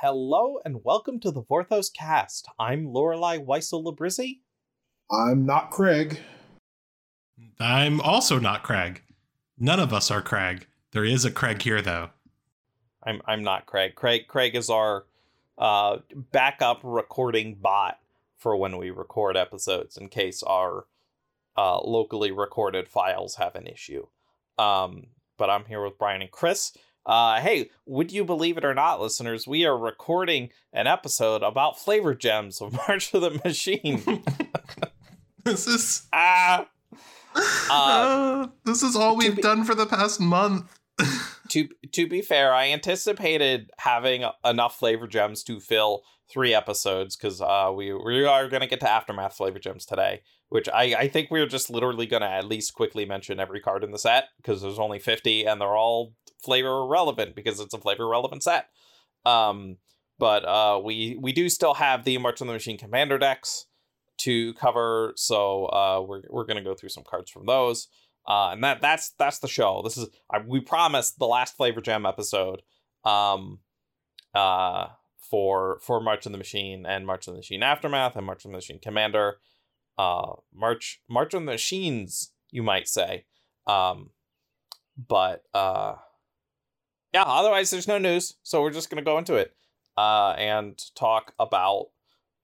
Hello and welcome to the Vorthos cast. I'm Lorelei Weissel Labrizzi. I'm not Craig. I'm also not Craig. None of us are Craig. There is a Craig here though. I'm I'm not Craig. Craig Craig is our uh, backup recording bot for when we record episodes in case our uh, locally recorded files have an issue. Um, but I'm here with Brian and Chris. Uh, hey, would you believe it or not, listeners? We are recording an episode about flavor gems of March of the Machine. this is ah. Uh, this is all we've be, done for the past month. to to be fair, I anticipated having enough flavor gems to fill three episodes because uh, we we are going to get to aftermath flavor gems today, which I I think we're just literally going to at least quickly mention every card in the set because there's only fifty and they're all flavor relevant because it's a flavor relevant set. Um, but uh, we we do still have the March of the Machine Commander decks to cover, so uh, we're we're gonna go through some cards from those. Uh, and that that's that's the show. This is I, we promised the last Flavor Gem episode, um, uh, for for March of the Machine and March of the Machine Aftermath and March of the Machine Commander, uh, March March of the Machines, you might say, um, but uh, yeah. Otherwise, there's no news, so we're just gonna go into it, uh, and talk about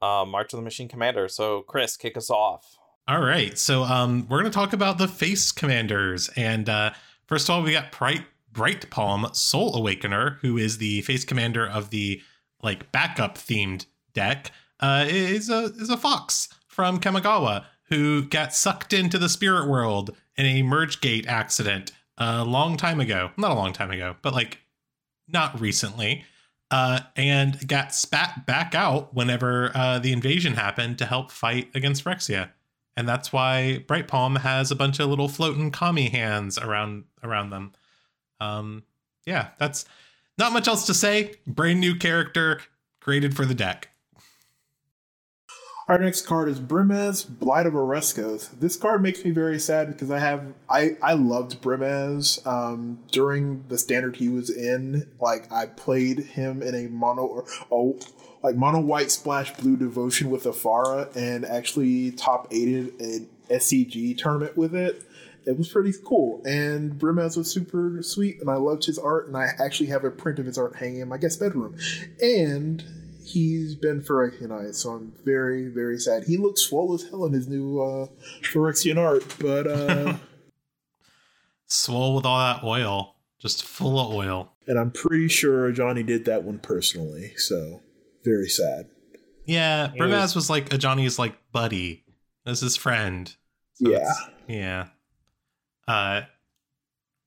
uh, March of the Machine Commander. So, Chris, kick us off. All right. So, um, we're to talk about the face commanders. And uh, first of all, we got Bright, Bright Palm Soul Awakener, who is the face commander of the like backup themed deck. Uh, is a is a fox from Kamigawa who got sucked into the spirit world in a merge gate accident a long time ago. Not a long time ago, but like not recently uh, and got spat back out whenever uh, the invasion happened to help fight against Phyrexia. And that's why Bright Palm has a bunch of little floating kami hands around around them. Um, yeah, that's not much else to say. Brand new character created for the deck. Our next card is Brimaz, Blight of Oreskos. This card makes me very sad because I have I I loved Brimaz um, during the standard he was in. Like I played him in a mono or oh like mono white splash blue devotion with Ephara and actually top aided an SCG tournament with it. It was pretty cool, and Brimaz was super sweet, and I loved his art, and I actually have a print of his art hanging in my guest bedroom. And he's been Phyrexianized, so I'm very, very sad. He looks swole as hell in his new uh, Phyrexian art, but uh, swole with all that oil, just full of oil. And I'm pretty sure Johnny did that one personally, so very sad. Yeah, Brimaz was, was like a Johnny's like buddy, as his friend. So yeah, yeah. Uh,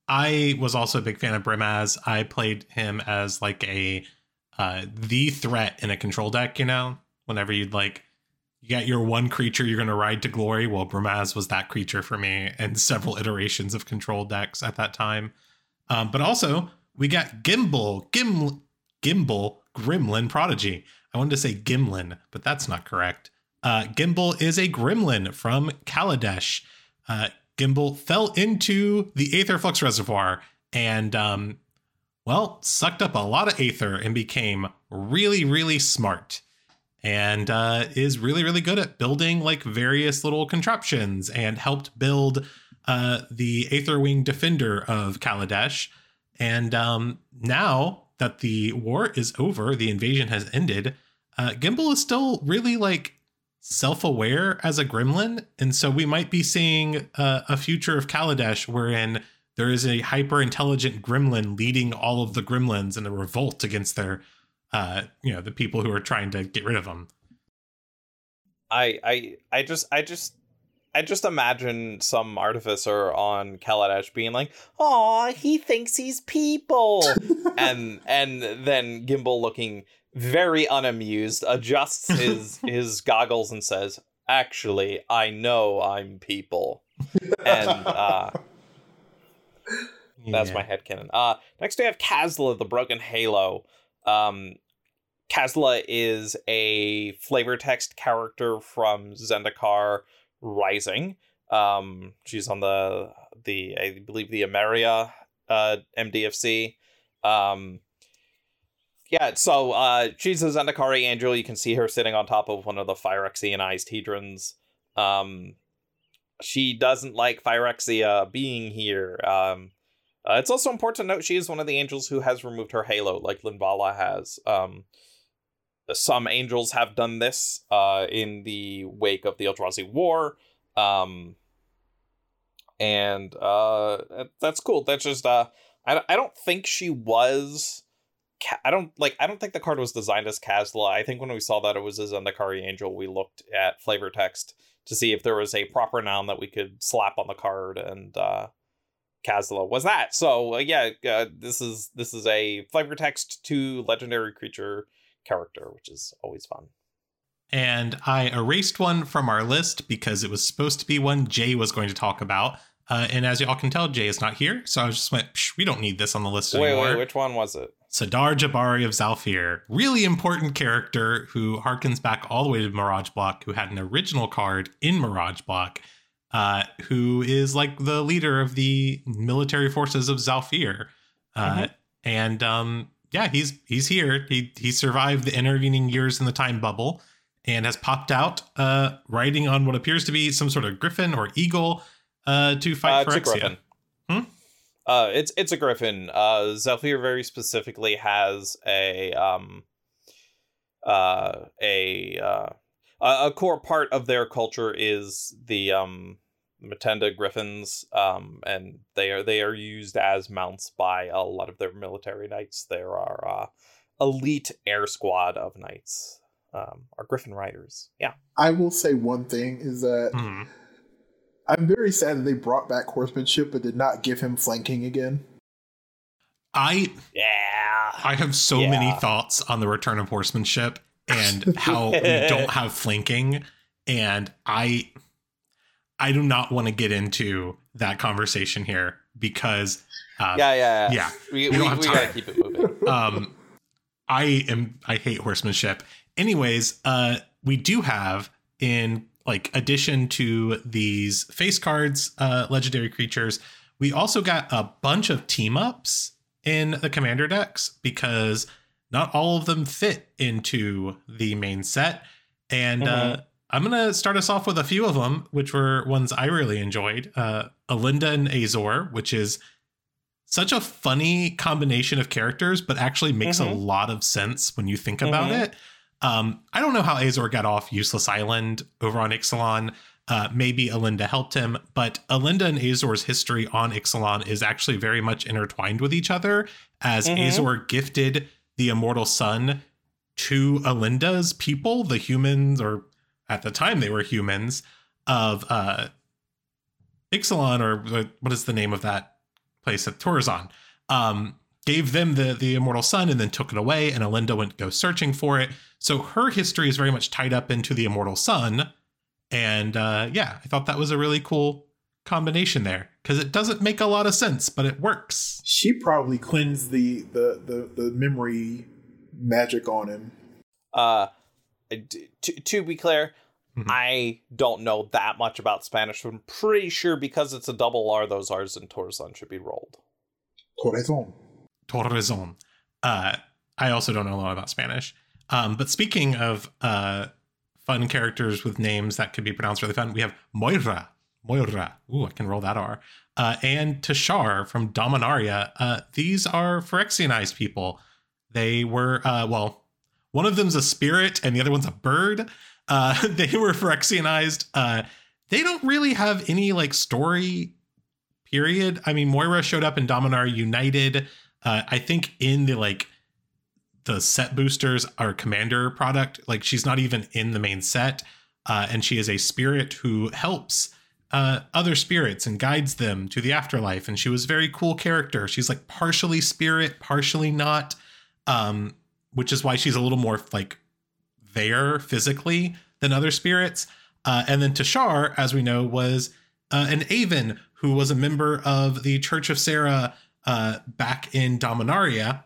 I was also a big fan of Brimaz. I played him as like a uh, the threat in a control deck, you know, whenever you'd like, you got your one creature you're going to ride to glory. Well, Brimaz was that creature for me and several iterations of control decks at that time. Um, but also, we got Gimbal, Gim, Gimbal, Gremlin Prodigy. I wanted to say Gimlin, but that's not correct. Uh, Gimbal is a gremlin from Kaladesh. Uh, Gimbal fell into the Aether Flux Reservoir and um, well, sucked up a lot of Aether and became really, really smart. And uh, is really, really good at building like various little contraptions and helped build uh, the Aetherwing Defender of Kaladesh. And um, now that the war is over, the invasion has ended, uh, Gimbal is still really like self aware as a gremlin. And so we might be seeing uh, a future of Kaladesh wherein there is a hyper intelligent gremlin leading all of the gremlins in a revolt against their uh you know the people who are trying to get rid of them i i i just i just I just imagine some artificer on Kaladesh being like, "Aw, he thinks he's people," and and then Gimbal looking very unamused adjusts his his goggles and says, "Actually, I know I'm people," and uh, that's yeah. my head canon. Uh, next we have Kasla, the Broken Halo. Um, Kasla is a flavor text character from Zendikar Rising. Um, she's on the the I believe the Emeria uh, MDFC. Um, Yeah, so uh, she's a Zendikari angel. You can see her sitting on top of one of the Phyrexianized Hedrons. Um, she doesn't like Phyrexia being here. Um, uh, it's also important to note she is one of the angels who has removed her halo, like Linvala has. Um, some angels have done this uh, in the wake of the Eldrazi War. Um, and uh, that's cool. That's just uh, I, I don't think she was I don't like. I don't think the card was designed as Kasla. I think when we saw that it was a Zendikari Angel, we looked at flavor text to see if there was a proper noun that we could slap on the card, and uh, Kasla was that. So uh, yeah, uh, this is this is a flavor text to legendary creature character, which is always fun. And I erased one from our list because it was supposed to be one Jay was going to talk about. Uh, and as y'all can tell, Jay is not here, so I just went, we don't need this on the list wait, anymore. Wait, which one was it? Sidar Jabari of Zhalfir, really important character who harkens back all the way to Mirage Block, who had an original card in Mirage Block, uh, who is like the leader of the military forces of Zhalfir. Uh, mm-hmm. And um, yeah, he's he's here. He he survived the intervening years in the time bubble and has popped out, uh, riding on what appears to be some sort of griffin or eagle uh, to fight uh, Exia. Hmm? Uh, it's it's a griffin. Uh, Zhalfir very specifically has a um, uh, a uh, a core part of their culture is the um, Matenda griffins, um, and they are they are used as mounts by a lot of their military knights. There are uh, elite air squad of knights, um, are griffin riders. Yeah, I will say one thing is that. Mm-hmm I'm very sad that they brought back horsemanship but did not give him flanking again. I yeah. I have so yeah. many thoughts on the return of horsemanship and how we don't have flanking and I I do not want to get into that conversation here because uh, yeah, yeah, yeah, yeah. We, we, we, we gotta keep it moving. um, I am I hate horsemanship. Anyways, uh, we do have in like addition to these face cards, uh, legendary creatures, we also got a bunch of team ups in the commander decks because not all of them fit into the main set. And uh, mm-hmm. uh, I'm going to start us off with a few of them, which were ones I really enjoyed. Uh, Elenda and Azor, which is such a funny combination of characters, but actually makes mm-hmm. a lot of sense when you think about mm-hmm. it. Um, I don't know how Azor got off Useless Island over on Ixalan. Uh, maybe Elenda helped him, but Elenda and Azor's history on Ixalan is actually very much intertwined with each other, as mm-hmm. Azor gifted the Immortal Sun to Elenda's people, the humans, or at the time they were humans, of uh, Ixalan, or what is the name of that place at Torrezon. Um, gave them the the immortal sun and then took it away and Elenda went go searching for it. So her history is very much tied up into the immortal sun. And uh, yeah, I thought that was a really cool combination there because it doesn't make a lot of sense, but it works. She probably cleansed the the the, the memory magic on him. Uh, to, to be clear, mm-hmm. I don't know that much about Spanish. But I'm pretty sure because it's a double R, those R's in Torrezon should be rolled. Corazon. Torrezon. Uh, I also don't know a lot about Spanish. Um, but speaking of uh, fun characters with names that could be pronounced really fun, we have Moira. Moira. Ooh, I can roll that R. Uh, and Teshar from Dominaria. Uh, these are Phyrexianized people. They were, uh, well, one of them's a spirit and the other one's a bird. Uh, they were Phyrexianized. Uh, they don't really have any like story period. I mean, Moira showed up in Dominaria United. Uh, I think in the like the set boosters our commander product, like she's not even in the main set, uh, and she is a spirit who helps uh, other spirits and guides them to the afterlife. And she was a very cool character. She's like partially spirit, partially not, um, which is why she's a little more like there physically than other spirits. Uh, and then Teshar, as we know, was uh, an Aven who was a member of the Church of Serra uh, back in Dominaria,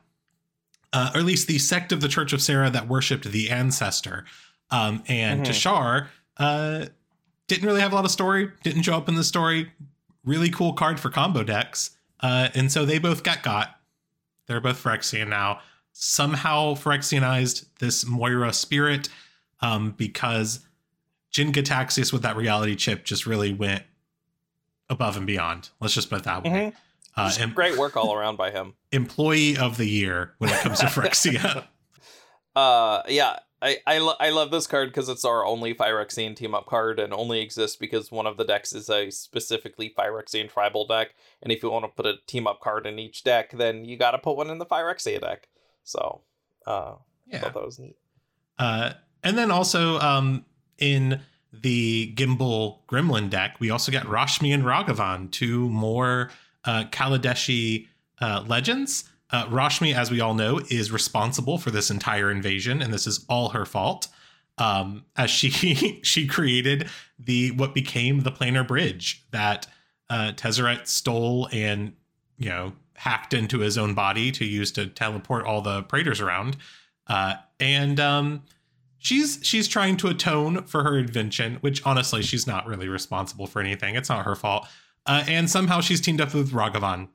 uh, or at least the sect of the Church of Serra that worshipped the ancestor. Um, and mm-hmm. Teshar uh, didn't really have a lot of story, didn't show up in the story. Really cool card for combo decks. Uh, and so they both got got. They're both Phyrexian now. somehow Phyrexianized this Moira spirit um, because Jin Gitaxias with that reality chip just really went above and beyond. Let's just put it that way. Mhm. Uh, Just em- great work all around by him. employee of the year when it comes to Phyrexia. Uh, yeah, I I, lo- I love this card because it's our only Phyrexian team up card and only exists because one of the decks is a specifically Phyrexian tribal deck. And if you want to put a team up card in each deck, then you got to put one in the Phyrexia deck. So, uh, I yeah. thought that was neat. Uh, and then also um, in the Gimbal Gremlin deck, we also got Rashmi and Ragavan, two more uh, Kaladeshi uh, legends. Uh, Rashmi, as we all know, is responsible for this entire invasion, and this is all her fault. Um, as she she created the what became the planar bridge that uh, Tezzeret stole and you know hacked into his own body to use to teleport all the Praetors around. Uh, and um, she's she's trying to atone for her invention, which honestly she's not really responsible for anything. It's not her fault. Uh, and somehow she's teamed up with Ragavan.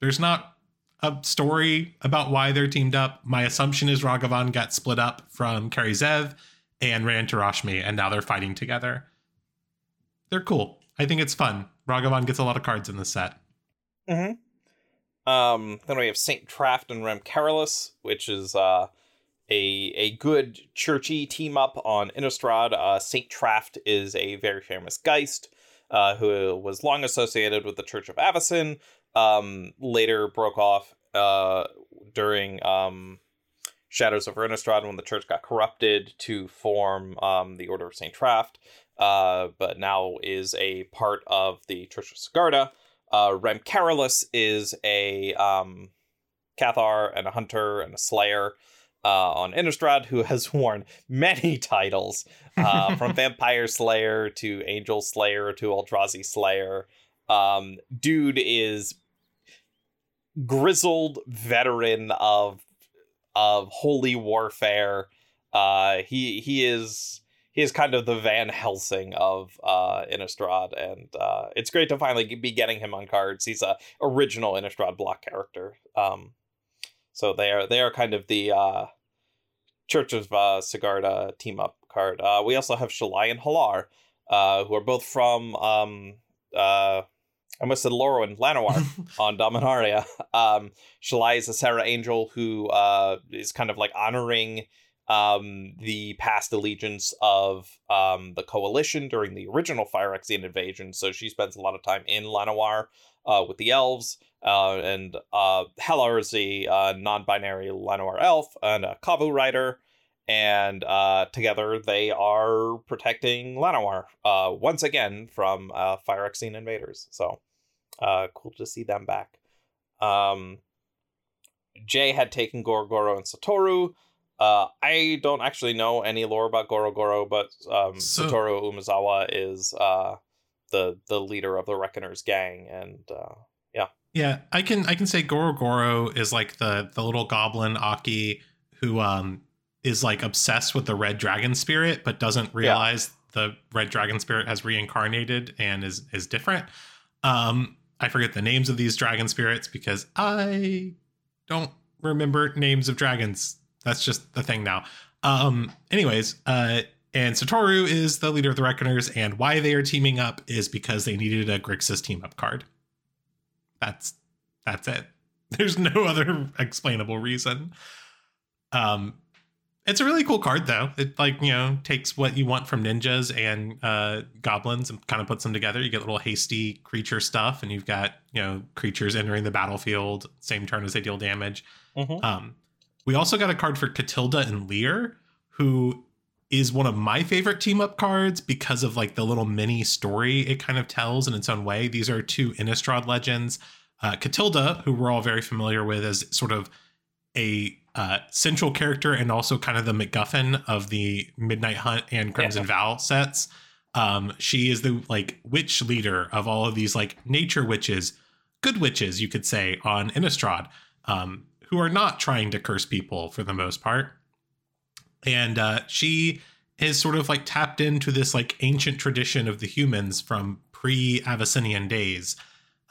There's not a story about why they're teamed up. My assumption is Ragavan got split up from Kari Zev and ran to Rashmi, and now they're fighting together. They're cool. I think it's fun. Ragavan gets a lot of cards in this set. Mm-hmm. Um, then we have Saint Traft and Rem Karolus, which is uh, a a good churchy team up on Innistrad. Uh, Saint Traft is a very famous Geist uh, who was long associated with the Church of Avacyn. Um, later broke off uh, during um, Shadows of Innistrad when the church got corrupted to form um, the Order of Saint Traft. Uh, but now is a part of the Church of Sigarda. Uh, Rem Karolus is a um, Cathar and a hunter and a slayer uh, on Innistrad who has worn many titles uh, from Vampire Slayer to Angel Slayer to Eldrazi Slayer. Um, dude is grizzled veteran of of holy warfare. Uh, he he is he is kind of the Van Helsing of uh, Innistrad, and uh, it's great to finally be getting him on cards. He's a original Innistrad block character. Um, so they are they are kind of the uh, Church of uh, Sigarda team up card. Uh, we also have Shalai and Hallar, uh, who are both from um, uh, I almost said Loro and Llanowar on Dominaria. Um, Shalai is a Serra Angel who uh, is kind of like honoring um, the past allegiance of um, the coalition during the original Phyrexian invasion. So she spends a lot of time in Llanowar uh, with the elves. Uh, and uh, Hallar is a uh, non-binary Llanowar elf and a Kavu rider. And uh, together they are protecting Llanowar uh, once again from uh, Phyrexian invaders. So uh, cool to see them back. Um, Jay had taken Gorogoro and Satoru. Uh, I don't actually know any lore about Gorogoro, but um, So- Satoru Umezawa is uh, the the leader of the Reckoners gang, and uh, Yeah, I can I can say Goro Goro is like the the little goblin Aki who um is like obsessed with the red dragon spirit but doesn't realize the red dragon spirit has reincarnated and is is different. Um I forget the names of these dragon spirits because I don't remember names of dragons. That's just the thing now. Um anyways, uh and Satoru is the leader of the Reckoners, and why they are teaming up is because they needed a Grixis team up card. That's that's it. There's no other explainable reason. Um it's a really cool card though. It like, you know, takes what you want from ninjas and uh goblins and kind of puts them together. You get little hasty creature stuff and you've got, you know, creatures entering the battlefield same turn as they deal damage. Mhm. Um we also got a card for Katilda and Lier who is one of my favorite team up cards because of like the little mini story it kind of tells in its own way. These are two Innistrad legends. Uh, Katilda, who we're all very familiar with as sort of a uh, central character and also kind of the MacGuffin of the Midnight Hunt and Crimson Vow sets. Um, she is the like witch leader of all of these like nature witches, good witches, you could say, on Innistrad, um, who are not trying to curse people for the most part and uh, she is sort of like tapped into this like ancient tradition of the humans from pre-Avacynian days.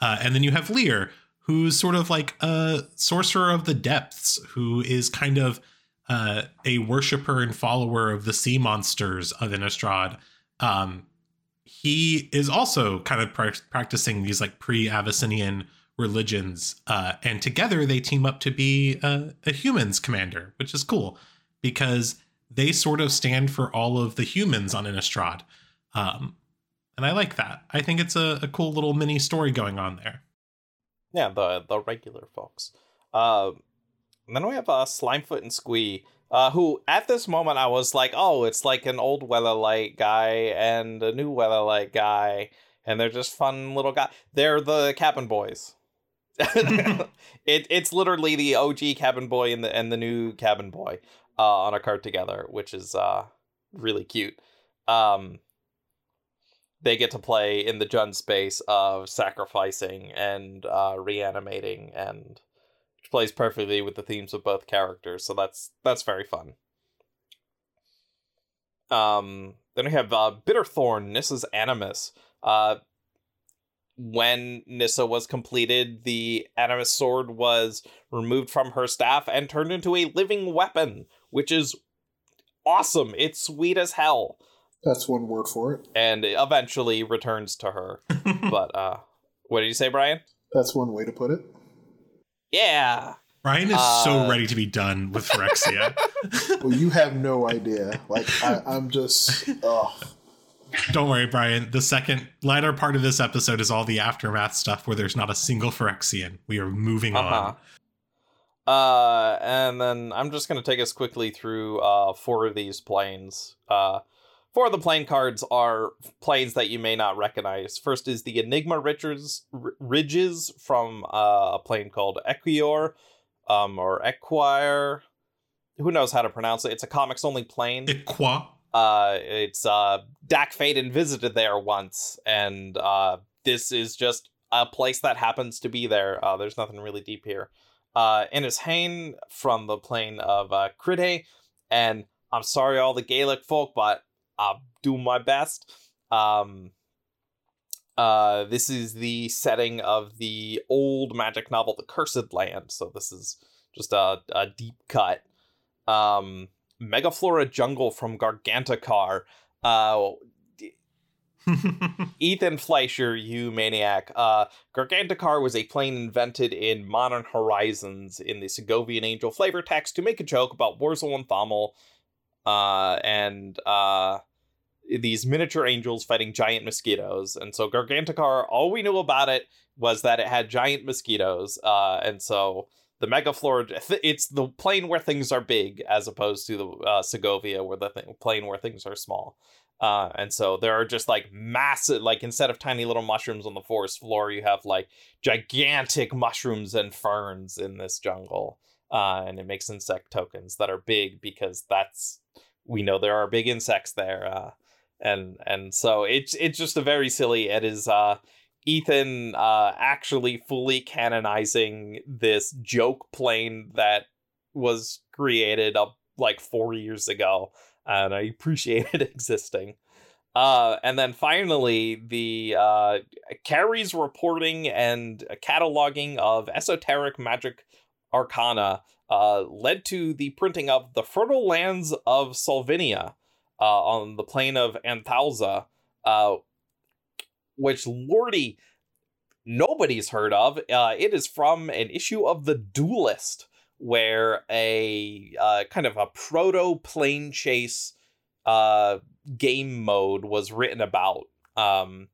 Uh, and then you have Lier, who's sort of like a sorcerer of the depths, who is kind of uh, a worshiper and follower of the sea monsters of Innistrad. Um, he is also kind of pra- practicing these like pre-Avacynian religions, uh, and together they team up to be a, a humans commander, which is cool because they sort of stand for all of the humans on Innistrad. Um, and I like that. I think it's a, a, cool little mini story going on there. Yeah, the the regular folks. Uh, then we have uh, Slimefoot and Squee, uh, who at this moment I was like, oh, it's like an old Weatherlight guy and a new Weatherlight guy, and they're just fun little guys. They're the cabin boys. it it's literally the OG cabin boy and the and the new cabin boy uh, on a card together, which is uh, really cute. Um, they get to play in the Jund space of sacrificing and uh, reanimating, and which plays perfectly with the themes of both characters. So that's that's very fun. Um, then we have uh, Bitterthorn. Nissa's Animus. Uh, when Nissa was completed, the Animus sword was removed from her staff and turned into a living weapon, which is awesome. It's sweet as hell. That's one word for it. And it eventually returns to her. but uh what did you say, Brian? That's one way to put it. Yeah. Brian is uh, so ready to be done with Phyrexia. well, you have no idea. Like I, I'm just ugh. Don't worry, Brian. The second latter part of this episode is all the aftermath stuff where there's not a single Phyrexian. We are moving uh-huh. on. Uh, and then I'm just going to take us quickly through uh, four of these planes. Uh, four of the plane cards are planes that you may not recognize. First is the Enigma Ridges, Ridges from uh, a plane called Equior, um, or Equire. Who knows how to pronounce it? It's a comics only plane. Equa. Uh, it's uh, Dack Fayden visited there once, and uh, this is just a place that happens to be there. Uh, there's nothing really deep here. Uh, Inys Haen from the plane of uh, Cridhe, and I'm sorry, all the Gaelic folk, but I'll do my best. Um, uh, this is the setting of the old magic novel, The Cursed Land. So this is just a, a deep cut. Um, Megaflora Jungle from Gargantikar. Uh, Ethan Fleischer, you maniac. Uh, was a plane invented in Modern Horizons in the Segovian Angel flavor text to make a joke about Wurzel and Thomel uh, and uh, these miniature angels fighting giant mosquitoes. And so Gargantikar, all we knew about it was that it had giant mosquitoes. Uh, and so the Megaflora, it's the plane where things are big as opposed to the uh, Segovia, where the th- plane where things are small. Uh, and so there are just like massive, like instead of tiny little mushrooms on the forest floor, you have like gigantic mushrooms and ferns in this jungle. Uh, and it makes insect tokens that are big because that's we know there are big insects there. Uh, and and so it's it's just a very silly. It is uh, Ethan uh, actually fully canonizing this joke plane that was created up like four years ago, and I appreciate it existing. Uh, and then finally, the uh, Carrie's reporting and cataloging of esoteric magic arcana uh, led to the printing of the Fertile Lands of Solvinia uh, on the plane of Anthalza, uh, which Lordy, nobody's heard of. Uh, it is from an issue of The Duelist, where a uh, kind of a proto plane chase uh, game mode was written about. Um,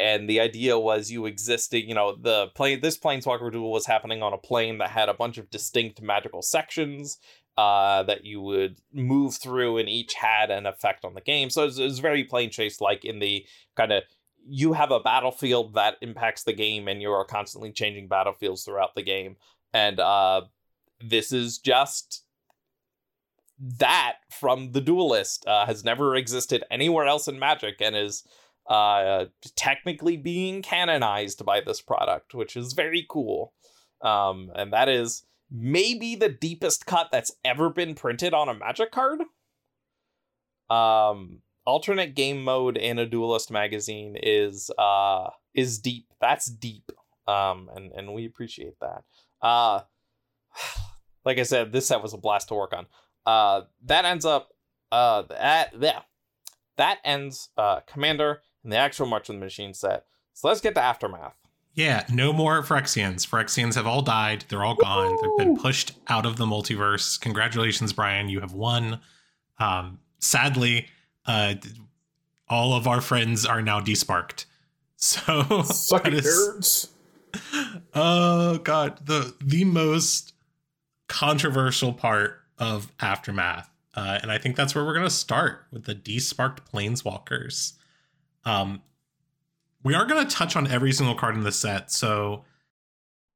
and the idea was you existed, you know, the plane. This planeswalker duel was happening on a plane that had a bunch of distinct magical sections, uh, that you would move through, and each had an effect on the game. So it was very plane chase like in the kind of you have a battlefield that impacts the game, and you are constantly changing battlefields throughout the game. And uh, this is just that from the duelist uh, has never existed anywhere else in magic and is uh, technically being canonized by this product which is very cool um, and that is maybe the deepest cut that's ever been printed on a magic card. Um, alternate game mode in a duelist magazine is uh is deep. That's deep. um, and and we appreciate that. Like I said, this set was a blast to work on. Uh, that ends up uh that yeah, that ends uh Commander and the actual March of the Machine set. So let's get to Aftermath. Yeah, no more Phyrexians. Phyrexians have all died. They're all gone. They've been pushed out of the multiverse. Congratulations, Brian. You have won. Um, sadly, uh, all of our friends are now desparked. So Suck that it, is- nerds. oh god, the the most controversial part of Aftermath. Uh, and I think that's where we're gonna start with the desparked planeswalkers. Um, we are gonna touch on every single card in the set, so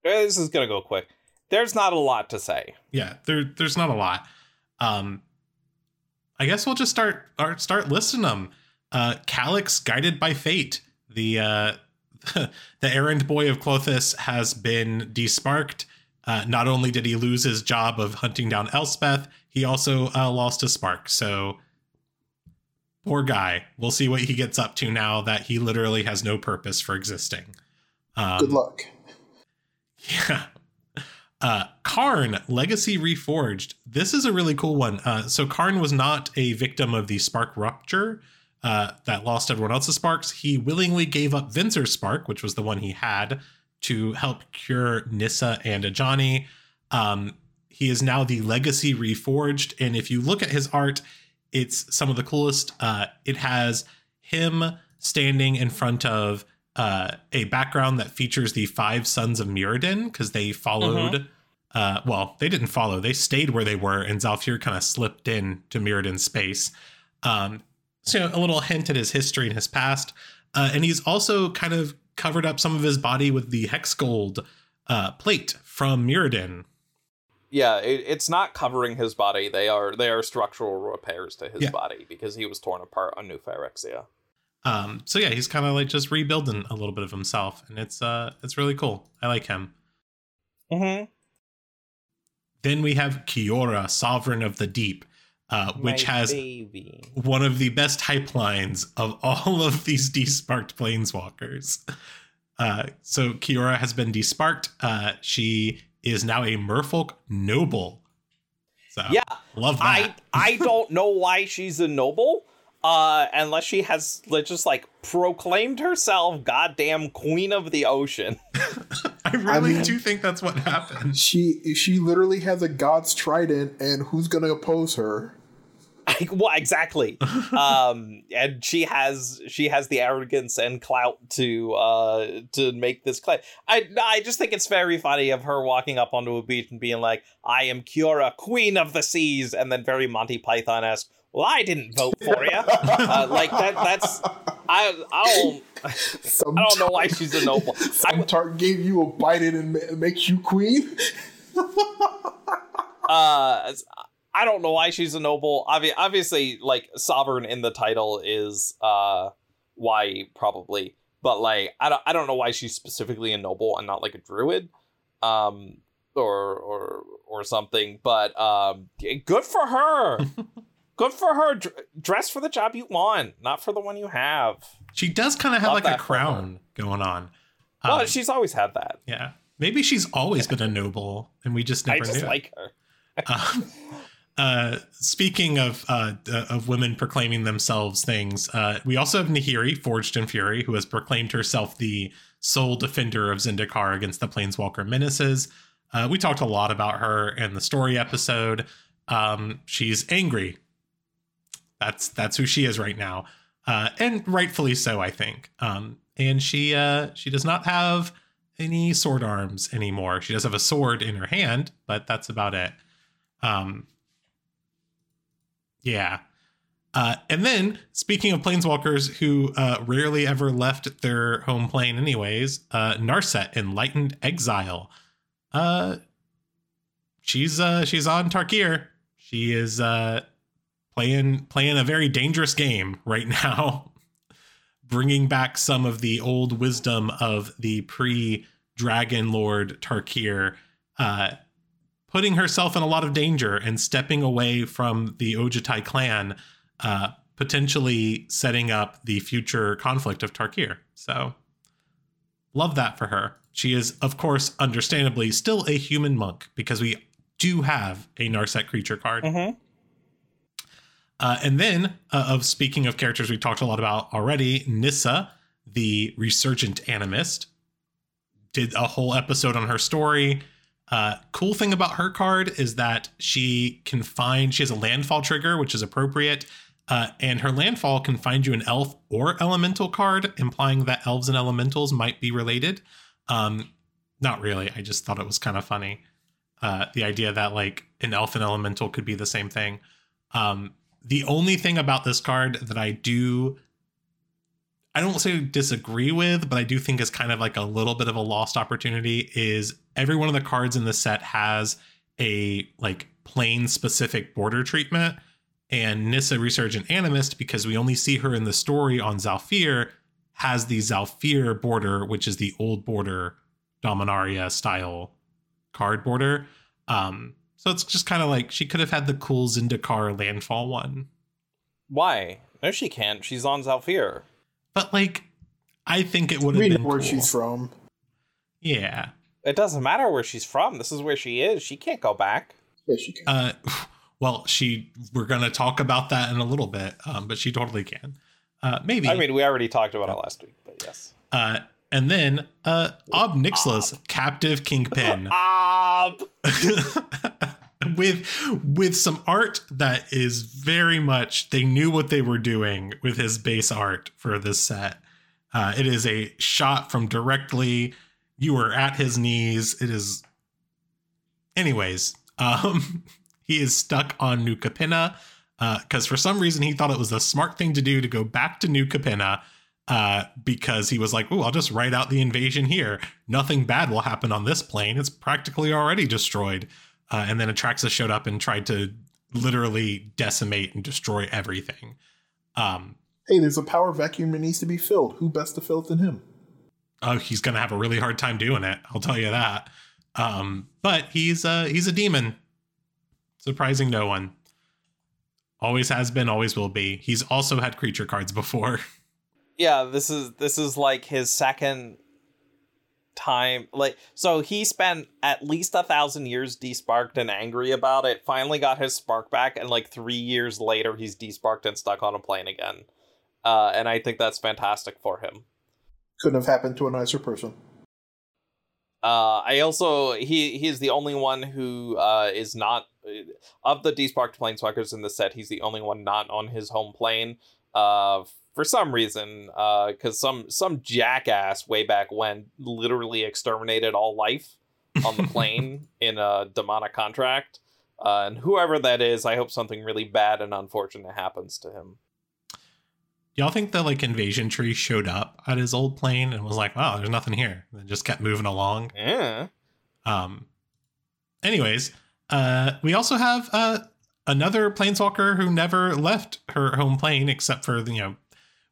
Uh, This is gonna go quick. There's not a lot to say. yeah, there there's not a lot. Um, I guess we'll just start or start listing them. Uh, Calix, guided by fate, the uh, the errand boy of Klothys has been desparked. Uh, not only did he lose his job of hunting down Elspeth, he also uh, lost a spark. So poor guy. We'll see what he gets up to now that he literally has no purpose for existing. Um, Good luck. yeah. Uh, Karn, Legacy Reforged. This is a really cool one. Uh, so Karn was not a victim of the spark rupture uh, that lost everyone else's sparks. He willingly gave up Venser's spark, which was the one he had, to help cure Nissa and Ajani. Um, he is now the Legacy Reforged, and if you look at his art, it's some of the coolest. Uh, it has him standing in front of uh, a background that features the five suns of Mirrodin because they followed. Uh, well, they didn't follow; they stayed where they were, and Zhalfir kind of slipped in to Mirrodin's space. Um, so you know, a little hint at his history and his past, uh, and he's also kind of covered up some of his body with the hex gold uh, plate from Mirrodin. Yeah, it, it's not covering his body. They are they are structural repairs to his Yeah. body because he was torn apart on New Phyrexia. Um, so yeah, he's kind of like just rebuilding a little bit of himself, and it's uh, it's really cool. I like him. Mm-hmm. Then we have Kiora, Sovereign of the Deep, uh, which has baby. one of the best hype lines of all of these desparked planeswalkers. Uh, so Kiora has been desparked. Uh, she is now a merfolk noble. So Yeah, love I that. I I don't know why she's a noble, uh, unless she has just like proclaimed herself goddamn queen of the ocean. I really mean- do think that's what happened. She she literally has a god's trident, and who's gonna oppose her? Well, exactly. um, and she has she has the arrogance and clout to uh to make this claim. I I just think it's very funny of her walking up onto a beach and being like, "I am Kiora, queen of the seas," and then very Monty Python esque. Well, I didn't vote for you. uh, like that. That's I. I don't. Some I don't know why she's a noble. I, Some tart gave you a bite in and ma- makes you queen. uh I don't know why she's a noble. Obvi- obviously, like sovereign in the title is uh why probably, but like I don't I don't know why she's specifically a noble and not like a druid, um or or or something. But um good for her. good for her. Dr- dress for the job you want, not for the one you have. She does kind of have Love like a that for her. crown going on. Well, Um, she's always had that. yeah. Maybe she's always been a noble and we just never I just knew. like her. Um, uh, speaking of uh, uh, of women proclaiming themselves things, uh, we also have Nahiri, Forged in Fury, who has proclaimed herself the sole defender of Zendikar against the Planeswalker menaces. Uh, we talked a lot about her in the story episode. Um, she's angry. That's that's who she is right now, uh, and rightfully so, I think. Um, and she uh, she does not have any sword arms anymore. She does have a sword in her hand, but that's about it. Um, yeah. Uh, and then, speaking of planeswalkers who uh, rarely ever left their home plane, anyways, uh, Narset, Enlightened Exile. Uh, she's uh, she's on Tarkir. She is uh, playing playing a very dangerous game right now, bringing back some of the old wisdom of the pre Dragon Lord Tarkir. Uh, putting herself in a lot of danger and stepping away from the Ojutai clan, uh, potentially setting up the future conflict of Tarkir. So, love that for her. She is, of course, understandably still a human monk because we do have a Narset creature card. Mm-hmm. Uh, and then, uh, of speaking of characters we talked a lot about already, Nissa, the resurgent animist, did a whole episode on her story. Uh, cool thing about her card is that she can find she has a landfall trigger, which is appropriate, uh, and her landfall can find you an elf or elemental card, implying that elves and elementals might be related. Um, not really. I just thought it was kind of funny. Uh, the idea that like an elf and elemental could be the same thing. Um, the only thing about this card that I do I don't say disagree with, but I do think is kind of like a little bit of a lost opportunity is every one of the cards in the set has a like plane specific border treatment. And Nissa Resurgent Animist, because we only see her in the story on Zhalfir, has the Zhalfir border, which is the old border Dominaria style card border. Um, so it's just kind of like she could have had the cool Zendikar landfall one. Why? No, she can't. She's on Zhalfir. But like, I think it would have been where cool. she's from. Yeah. It doesn't matter where she's from. This is where she is. She can't go back. Yeah, she can. Uh, well, she. We're gonna talk about that in a little bit, um, but she totally can. Uh, maybe. I mean, we already talked about it last week, but yes. uh, and then uh, Ob Nixilis, captive kingpin, Ah, with with some art that is very much they knew what they were doing with his base art for this set. Uh, it is a shot from directly. You were at his knees. It is. Anyways, um, he is stuck on New Capenna because for some reason he thought it was the smart thing to do to go back to New Capenna uh, because he was like, "Oh, I'll just write out the invasion here. Nothing bad will happen on this plane. It's practically already destroyed." Uh, and then Atraxa showed up and tried to literally decimate and destroy everything. Um, Hey, there's a power vacuum that needs to be filled. Who best to fill it than him? oh, he's gonna have a really hard time doing it. I'll tell you that. Um, but he's uh, he's a demon, surprising no one. Always has been, always will be. He's also had creature cards before. yeah. This is this is like his second time. Like, so he spent at least a thousand years desparked and angry about it. Finally, got his spark back, and like three years later, he's desparked and stuck on a plane again. Uh, and I think that's fantastic for him. Couldn't have happened to a nicer person. Uh, I also he he is the only one who uh, is not of the desparked planeswalkers in the set. He's the only one not on his home plane. Uh, for some reason, because some some jackass way back when literally exterminated all life on the plane in a demonic contract. Uh, and whoever that is, I hope something really bad and unfortunate happens to him. Y'all think the like invasion tree showed up at his old plane and was like, "Wow, there's nothing here," and just kept moving along. Yeah. Um. Anyways, uh, we also have uh another planeswalker who never left her home plane except for you know,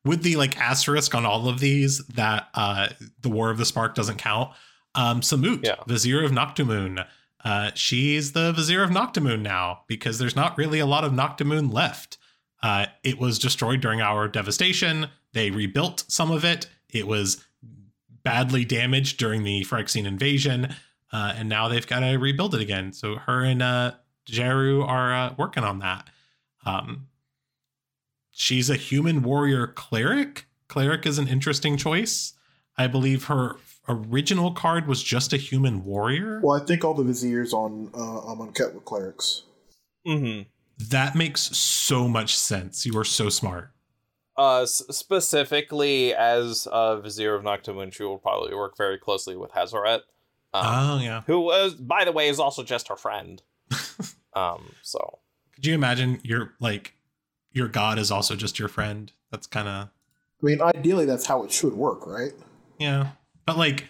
with the like asterisk on all of these that uh the War of the Spark doesn't count. Um, Samut, Yeah. Vizier of Naktamun. Uh, she's the Vizier of Naktamun now because there's not really a lot of Naktamun left. Uh, it was destroyed during our devastation. They rebuilt some of it. It was badly damaged during the Phyrexian invasion, uh, and now they've got to rebuild it again. So her and uh, Djeru are uh, working on that. Um, she's a human warrior cleric. Cleric is an interesting choice. I believe her original card was just a human warrior. Well, I think all the viziers on uh, Amonkhet were clerics. Mm-hmm. That makes so much sense. You are so smart. Uh, s- specifically as uh, Vizier of Naktamun, she will probably work very closely with Hazoret. Um, oh yeah. who was, by the way, is also just her friend. um, so Could you imagine You're like your god is also just your friend? That's kind of I mean, ideally, that's how it should work, right? yeah. But like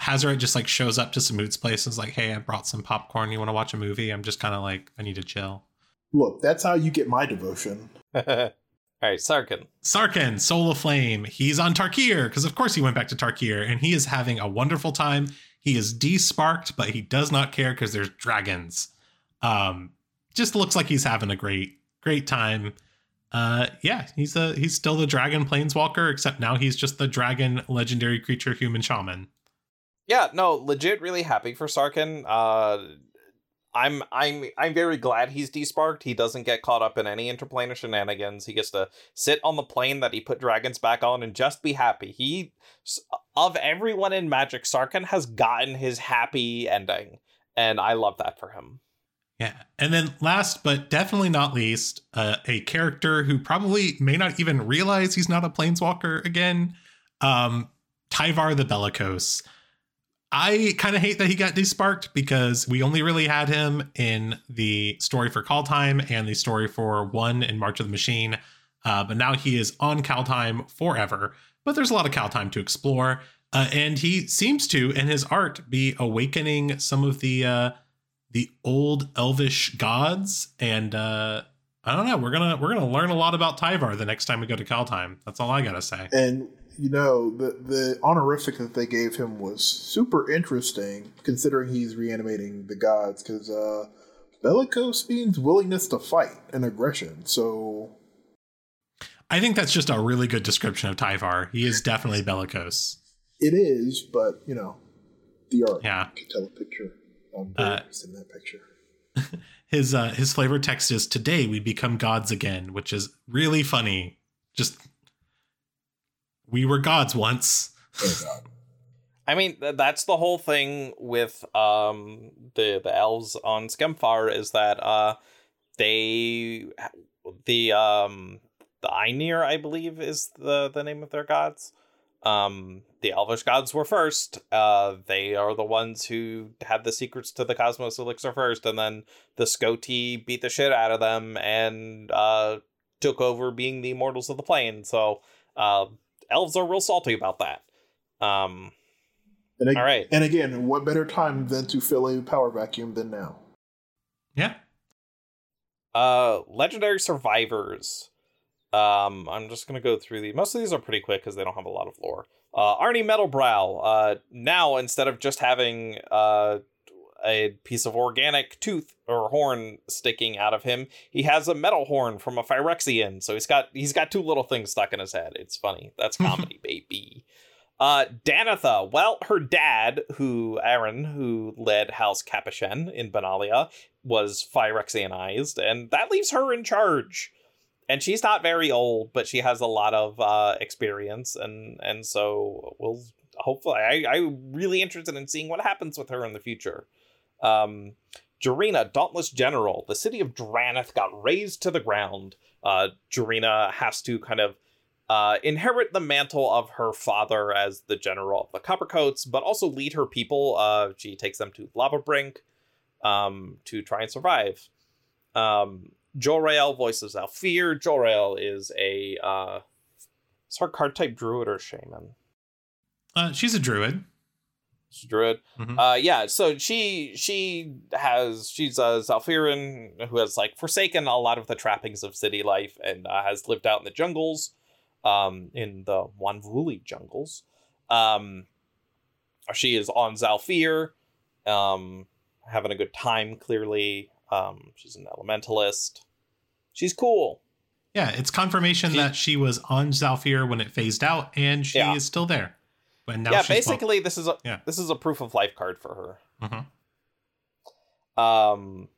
Hazoret just like shows up to Samut's place and is like, "Hey, I brought some popcorn. You want to watch a movie?" I'm just kind of like, I need to chill. Look, that's how you get my devotion. all right, Sarkhan. Sarkhan, Soul of Flame. He's on Tarkir because, of course, he went back to Tarkir and he is having a wonderful time. He is desparked, but he does not care because there's dragons. Um, just looks like he's having a great, great time. Uh, yeah, he's a he's still the dragon planeswalker, except now he's just the dragon legendary creature human shaman. Yeah, no, legit really happy for Sarkhan. Uh I'm I'm I'm very glad he's desparked. He doesn't get caught up in any interplanar shenanigans. He gets to sit on the plane that he put dragons back on and just be happy. He of everyone in Magic, Sarkhan has gotten his happy ending, and I love that for him. Yeah, and then last but definitely not least, uh, a character who probably may not even realize he's not a planeswalker again, um, Tyvar the Bellicose. I kind of hate that he got desparked because we only really had him in the story for Kaldheim and the story for one in March of the Machine. Uh, but now he is on Kaldheim forever. But there's a lot of Kaldheim to explore. Uh, and he seems to, in his art, be awakening some of the uh, the old elvish gods. And uh, I don't know. We're gonna we're gonna learn a lot about Tyvar the next time we go to Kaldheim. That's all I gotta say. And you know, the the honorific that they gave him was super interesting, considering he's reanimating the gods. Because uh, bellicose means willingness to fight and aggression. So, I think that's just a really good description of Tyvar. He is definitely bellicose. It is, but you know, the art yeah can tell a picture. I'm very uh, in that picture. his uh, his flavor text is today we become gods again, which is really funny. Just we were gods once. Oh, I mean, that's the whole thing with um the the elves on Skemfar is that uh they the um the Einir, I believe, is the the name of their gods. Um, the Elvish gods were first. Uh, they are the ones who had the secrets to the Cosmos Elixir first, and then the Scoti beat the shit out of them and uh took over being the immortals of the plane. So, uh, elves are real salty about that. Um, and ag- all right. And again, what better time than to fill a power vacuum than now? Yeah. Uh, legendary survivors. Um, I'm just gonna go through the. Most of these are pretty quick because they don't have a lot of lore. Uh, Arni Metalbrow. Uh, now instead of just having uh a piece of organic tooth or horn sticking out of him. He has a metal horn from a Phyrexian, so he's got he's got two little things stuck in his head. It's funny. That's comedy, baby. Uh, Danitha. Well, her dad, who Aron, who led House Capashen in Benalia, was Phyrexianized, and that leaves her in charge. And she's not very old, but she has a lot of uh, experience, and and so we'll hopefully. I I'm really interested in seeing what happens with her in the future. Um, Jirina, Dauntless General, the city of Drannith got razed to the ground. Uh, Jirina has to kind of uh, inherit the mantle of her father as the general of the Coppercoats, but also lead her people. Uh, she takes them to Lavabrink um, to try and survive. Um, Jolrael voices Zhalfir. Jolrael is a uh, is her card type druid or shaman? Uh, she's a druid druid. Mm-hmm. Uh, yeah. So she she has she's a Zhalfirin who has like forsaken a lot of the trappings of city life and uh, has lived out in the jungles, um, in the Wanvuli jungles. Um, she is on Zhalfir, um, having a good time. Clearly, um, she's an elementalist. She's cool. Yeah, it's confirmation she, that she was on Zhalfir when it phased out, and she yeah. is still there yeah, basically, this is a yeah. this is a proof of life card for her. Mm-hmm. Um,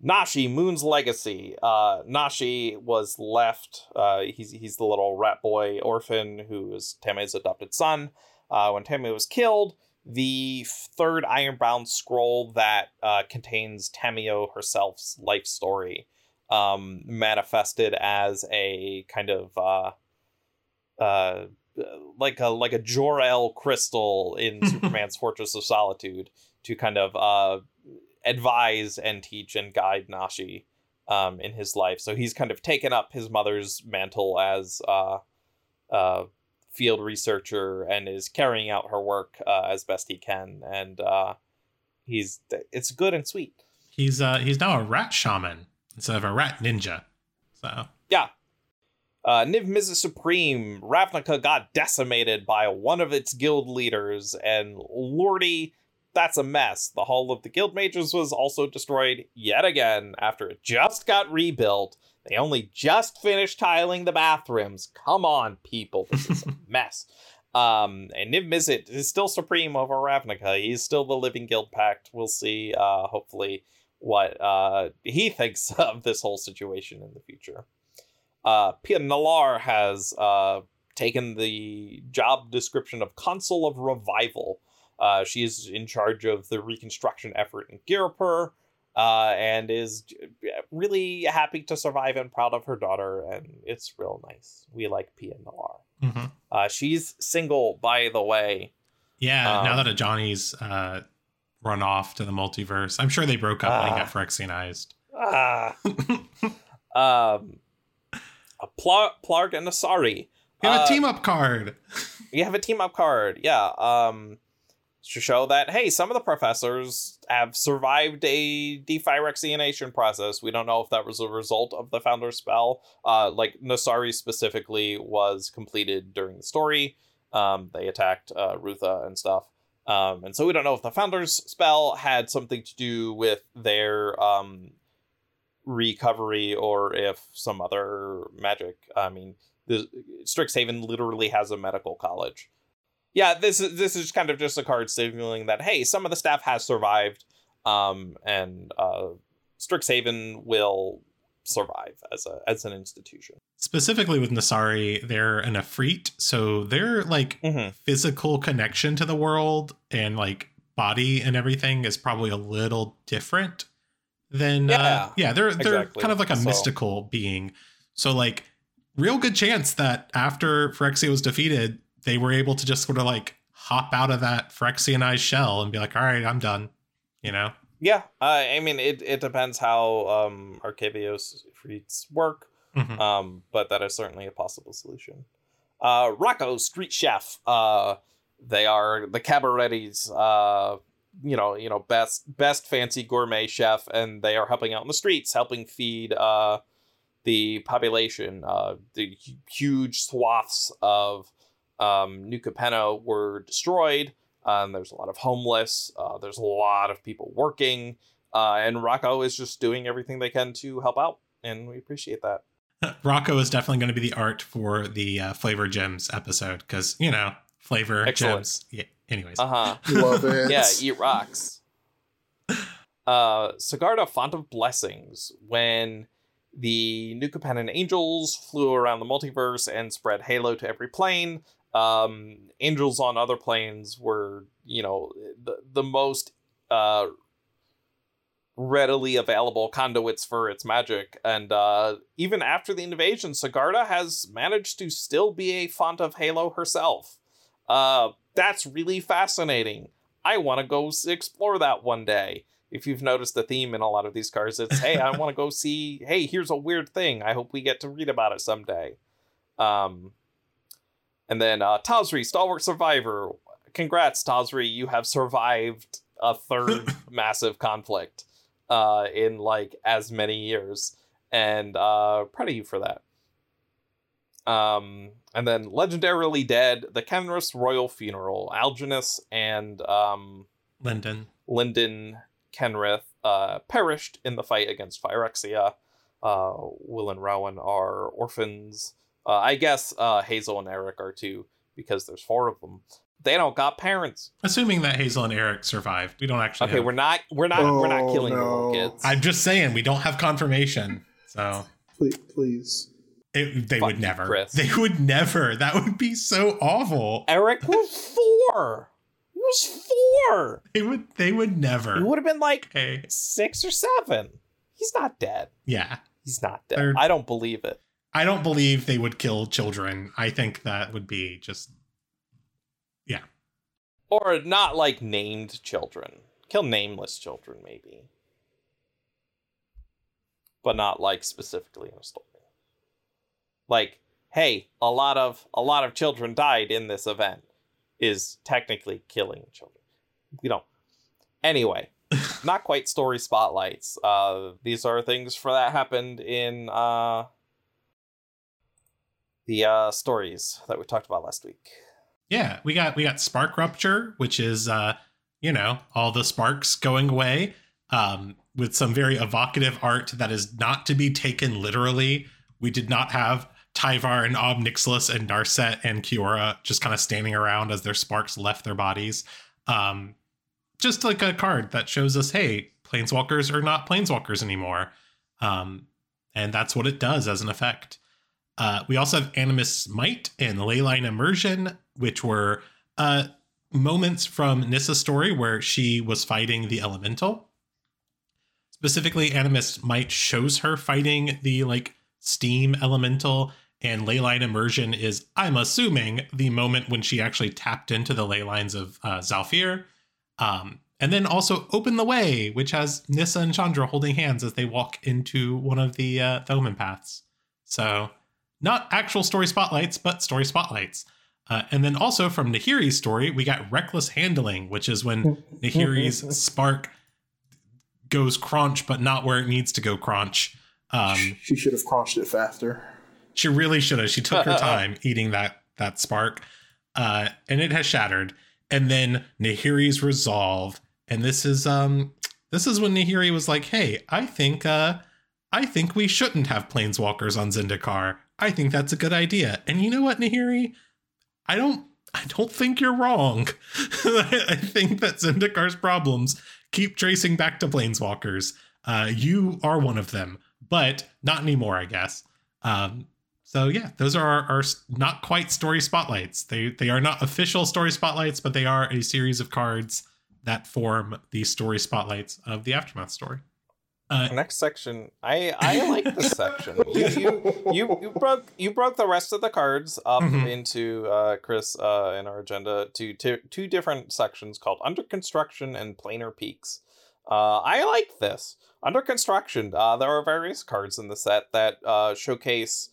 Nashi Moon's legacy. Uh, Nashi was left. Uh, he's he's the little rat boy orphan who is Tammy's adopted son. Uh, when Tammy was killed, the third Ironbound scroll that uh, contains Tamiyo herself's life story um, manifested as a kind of uh, uh, like a like a Jor-El crystal in Superman's Fortress of Solitude to kind of uh, advise and teach and guide Nashi um, in his life. So he's kind of taken up his mother's mantle as uh, uh, field researcher and is carrying out her work uh, as best he can. And uh, he's it's good and sweet. He's uh, he's now a rat shaman instead of a rat ninja. So yeah, uh, Niv Mizzet Supreme, Ravnica got decimated by one of its guild leaders, and Lordy, that's a mess. The Hall of the Guild Mages was also destroyed yet again after it just got rebuilt. They only just finished tiling the bathrooms. Come on, people, this is a mess. Um, and Niv Mizzet is still supreme over Ravnica. He's still the living guild pact. We'll see, uh, hopefully, what uh, he thinks of this whole situation in the future. Uh, Pia Nalaar has uh, taken the job description of Consul of Revival. Uh, she is in charge of the reconstruction effort in Ghirapur uh, and is really happy to survive and proud of her daughter, and it's real nice. We like Pia Nalaar. Mm-hmm. Uh, she's single, by the way. Yeah, Um, now that Johnny's uh, run off to the multiverse, I'm sure they broke up when he Ah. got Phyrexianized. Ah. um, a Plar- Plargg and Asari. You have Uh, a team up card. You have a team up card, yeah. Um, to show that hey, some of the professors have survived a dephyrexianation process. We don't know if that was a result of the founder's spell. Uh, like Nassari specifically was completed during the story. Um, they attacked uh, Rootha and stuff. Um, and so we don't know if the founder's spell had something to do with their um, recovery or if some other magic. I mean, the Strixhaven literally has a medical college. Yeah, this is this is kind of just a card signaling that hey, some of the staff has survived, um, and uh, Strixhaven will survive as a as an institution. Specifically with Nassari, they're an Efreet, so their like Mm-hmm. physical connection to the world and like body and everything is probably a little different than Yeah, uh, yeah they're they're exactly. kind of like a So- mystical being so like real good chance that after Phyrexia was defeated they were able to just sort of like hop out of that Phyrexianized shell and be like all right I'm done you know Yeah, uh, I mean it. It depends how um, Arcavios Freets work, Mhm. um, but that is certainly a possible solution. Uh, Rocco Street Chef. Uh, they are the cabaret's uh, you know, you know, best best fancy gourmet chef, and they are helping out in the streets, helping feed uh, the population. Uh, the huge swaths of um, New were destroyed. Um, there's a lot of homeless. Uh, there's a lot of people working, uh, and Rocco is just doing everything they can to help out, and we appreciate that. Rocco is definitely going to be the art for the uh, flavor gems episode because you know flavor Excellent. gems yeah anyways Uh huh. Love it. yeah, eat rocks. Uh, Sigarda Font of Blessings. When the New Capennan Angels flew around the multiverse and spread Halo to every plane, um, angels on other planes were, you know, the, the most uh, readily available conduits for its magic. And uh, even after the invasion, Sigarda has managed to still be a font of Halo herself. Uh, that's really fascinating. I want to go explore that one day. If you've noticed the theme in a lot of these cards, it's hey, I want to go see. Hey, here's a weird thing. I hope we get to read about it someday. Um, and then uh, Tazri, stalwart survivor. Congrats, Tazri. You have survived a third massive conflict uh, in like as many years, and uh, proud of you for that. Um, and then legendarily dead, the Kenris Royal Funeral, Algenus and um, Linden Linden Kenrith uh, perished in the fight against Phyrexia. Uh, Will and Rowan are orphans. Uh, I guess uh, Hazel and Eric are too, because there's four of them. They don't got parents. assuming that Hazel and Eric survived we don't actually Okay, have- we're not we're not we're not Oh, killing the little no. kids. I'm just saying we don't have confirmation. So Please, please. it, they Fuck would never. Chris. They would never. That would be so awful. Eric was four. He was four. They would. They would He never. would have been like Okay. six or seven. He's not dead. Yeah. He's not dead. They're- I don't believe it. I don't believe they would kill children. I think that would be just. Or not like named children. Kill nameless children, maybe. But not like specifically in a story. Like, hey, a lot of a lot of children died in this event is technically killing children. You don't. Anyway, not quite story spotlights. Uh these are things for that happened in uh the uh stories that we talked about last week. Yeah, we got we got spark rupture, which is uh, you know, all the sparks going away. Um, with some very evocative art that is not to be taken literally. We did not have Tyvar and Ob Nixilis and Narset and Kiora just kind of standing around as their sparks left their bodies. Um, just like a card that shows us, hey, planeswalkers are not planeswalkers anymore. Um, and that's what it does as an effect. Uh, we also have Animus Might and Leyline Immersion, which were uh, moments from Nissa's story where she was fighting the elemental. Specifically, Animist Might shows her fighting the like steam elemental, and Leyline Immersion is, I'm assuming, the moment when she actually tapped into the ley lines of uh, Zhalfir. Um, and then also Open the Way, which has Nissa and Chandra holding hands as they walk into one of the uh, Thoman paths. So, not actual story spotlights, but story spotlights. Uh, and then also from Nahiri's story, we got Reckless Handling, which is when Nahiri's spark goes crunch, but not where it needs to go crunch. Um, she should have crunched it faster. She really should have. She took her time eating that that spark, uh, and it has shattered. And then Nahiri's resolve, and this is um this is when Nahiri was like, "Hey, I think uh I think we shouldn't have planeswalkers on Zendikar. I think that's a good idea." And you know what, Nahiri? I don't I don't think you're wrong. I think that Zendikar's problems keep tracing back to planeswalkers. Uh, you are one of them, but not anymore, I guess. Um, so yeah, those are our, our, not quite story spotlights. They they are not official story spotlights, but they are a series of cards that form the story spotlights of the aftermath story. Uh, Next section, I I like this section. You, you you you broke you broke the rest of the cards up mm-hmm. into uh, Chris uh, in our agenda to two two different sections called under construction and planar peaks. Uh, I like this under construction. Uh, there are various cards in the set that uh, showcase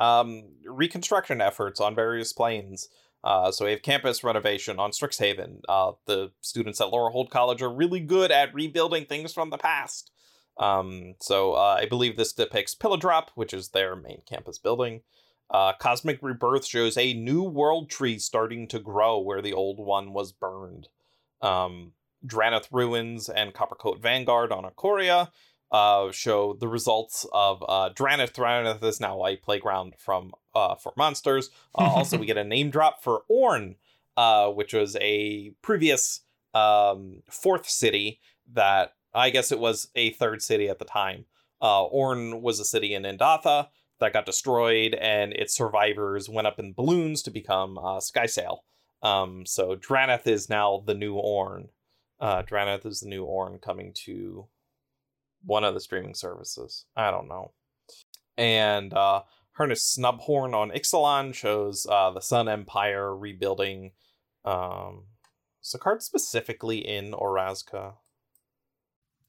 um, reconstruction efforts on various planes. Uh, so we have campus renovation on Strixhaven. Uh, the students at Lorehold College are really good at rebuilding things from the past. Um, so uh, I believe this depicts Pillar Drop, which is their main campus building. Uh, Cosmic Rebirth shows a new world tree starting to grow where the old one was burned. Um, Drannith Ruins and Coppercoat Vanguard on Ikoria uh, show the results of uh, Drannith. Drannith is now a playground from uh, for monsters. Uh, also, we get a name drop for Orn, uh, which was a previous um, fourth city that I guess it was a third city at the time. Uh, Orn was a city in Indatha that got destroyed, and its survivors went up in balloons to become uh, Skysail. Um, so Drannith is now the new Orn. Uh, Drannith is the new Orn coming to one of the streaming services. I don't know. And uh, Snubhorn on Ixalan shows uh, the Sun Empire rebuilding. Um, is card specifically in Orazca?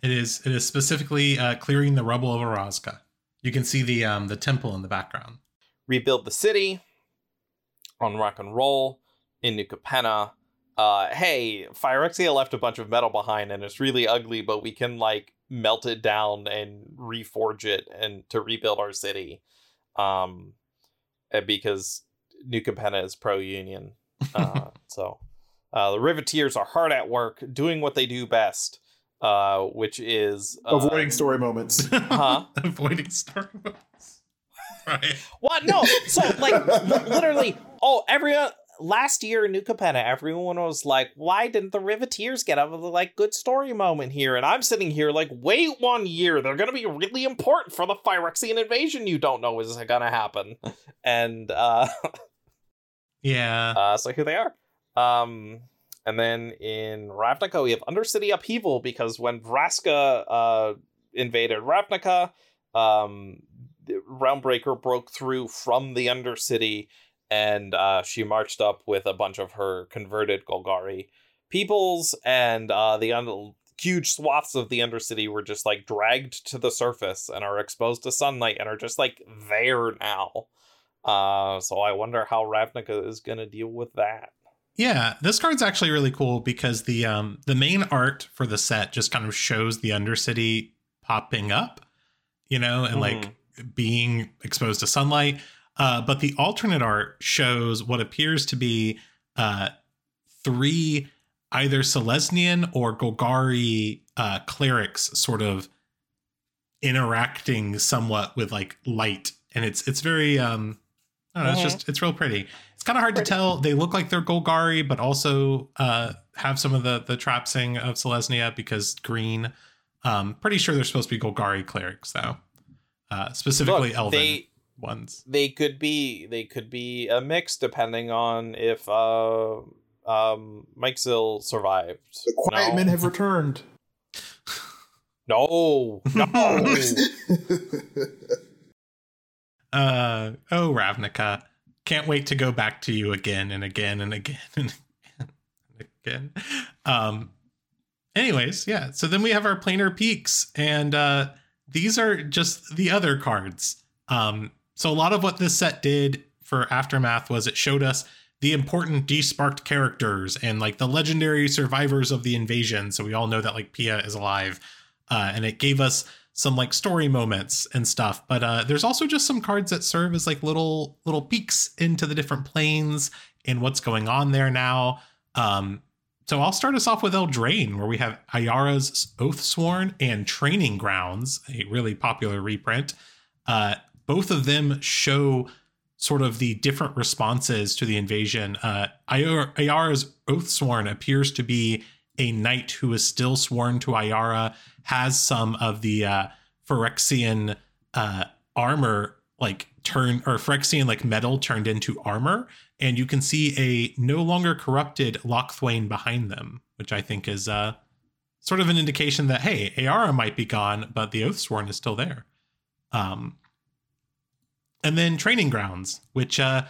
It is. It is specifically uh, clearing the rubble of Orazca. You can see the um, the temple in the background. Rebuild the city on Rock and Roll in New Capenna. Uh, hey, Phyrexia left a bunch of metal behind and it's really ugly, but we can like melt it down and reforge it and to rebuild our city um eh, because new capenna is pro-union uh, so uh, the riveteers are hard at work doing what they do best uh, which is uh, avoiding story moments huh avoiding story moments right what no so like literally oh everyone last year in New Capenna, everyone was like, why didn't the Riveteers get a like good story moment here? And I'm sitting here like, wait one year, they're gonna be really important for the Phyrexian invasion you don't know is gonna happen. And uh Yeah. Uh so here they are. Um and then in Ravnica we have Undercity Upheaval because when Vraska uh invaded Ravnica, um Realmbreaker broke through from the Undercity and uh, she marched up with a bunch of her converted Golgari peoples, and uh, the un- huge swaths of the Undercity were just like dragged to the surface and are exposed to sunlight and are just like there now. Uh, so I wonder how Ravnica is going to deal with that. Yeah, this card's actually really cool because the um the main art for the set just kind of shows the Undercity popping up, you know, and mm. like mm-hmm. being exposed to sunlight. Uh, but the alternate art shows what appears to be uh, three either Selesnyan or Golgari uh, clerics sort of interacting somewhat with like light. And it's it's very um I don't know, Mhm. it's just it's real pretty. It's kind of hard to tell. They look like they're Golgari, but also uh, have some of the the trapsing of Selesnya because green. Um, pretty sure they're supposed to be Golgari clerics though, uh, specifically Look, Elven they ones. they could be they could be a mix depending on if uh um Mike Zill survived. The quiet no. men have returned. No, no. Uh, oh, Ravnica. Can't wait to go back to you again and again and again and again and again. Um, anyways, yeah. So then we have our planar peaks, and uh, these are just the other cards. Um, so a lot of what this set did for Aftermath was it showed us the important desparked characters and like the legendary survivors of the invasion. So we all know that like Pia is alive, uh, and it gave us some like story moments and stuff but uh there's also just some cards that serve as like little little peeks into the different planes and what's going on there now um so I'll start us off with Eldraine, where we have Ayara's Oathsworn and Training Grounds, a really popular reprint. Uh, both of them show sort of the different responses to the invasion. Uh, Ayar- Ayara's Oathsworn appears to be a knight who is still sworn to Ayara, has some of the uh, Phyrexian uh, armor like turn or Phyrexian like metal turned into armor, and you can see a no longer corrupted Lochthwain behind them, which I think is uh, sort of an indication that hey, Ayara might be gone, but the Oathsworn is still there. Um, and then Training Grounds, which uh,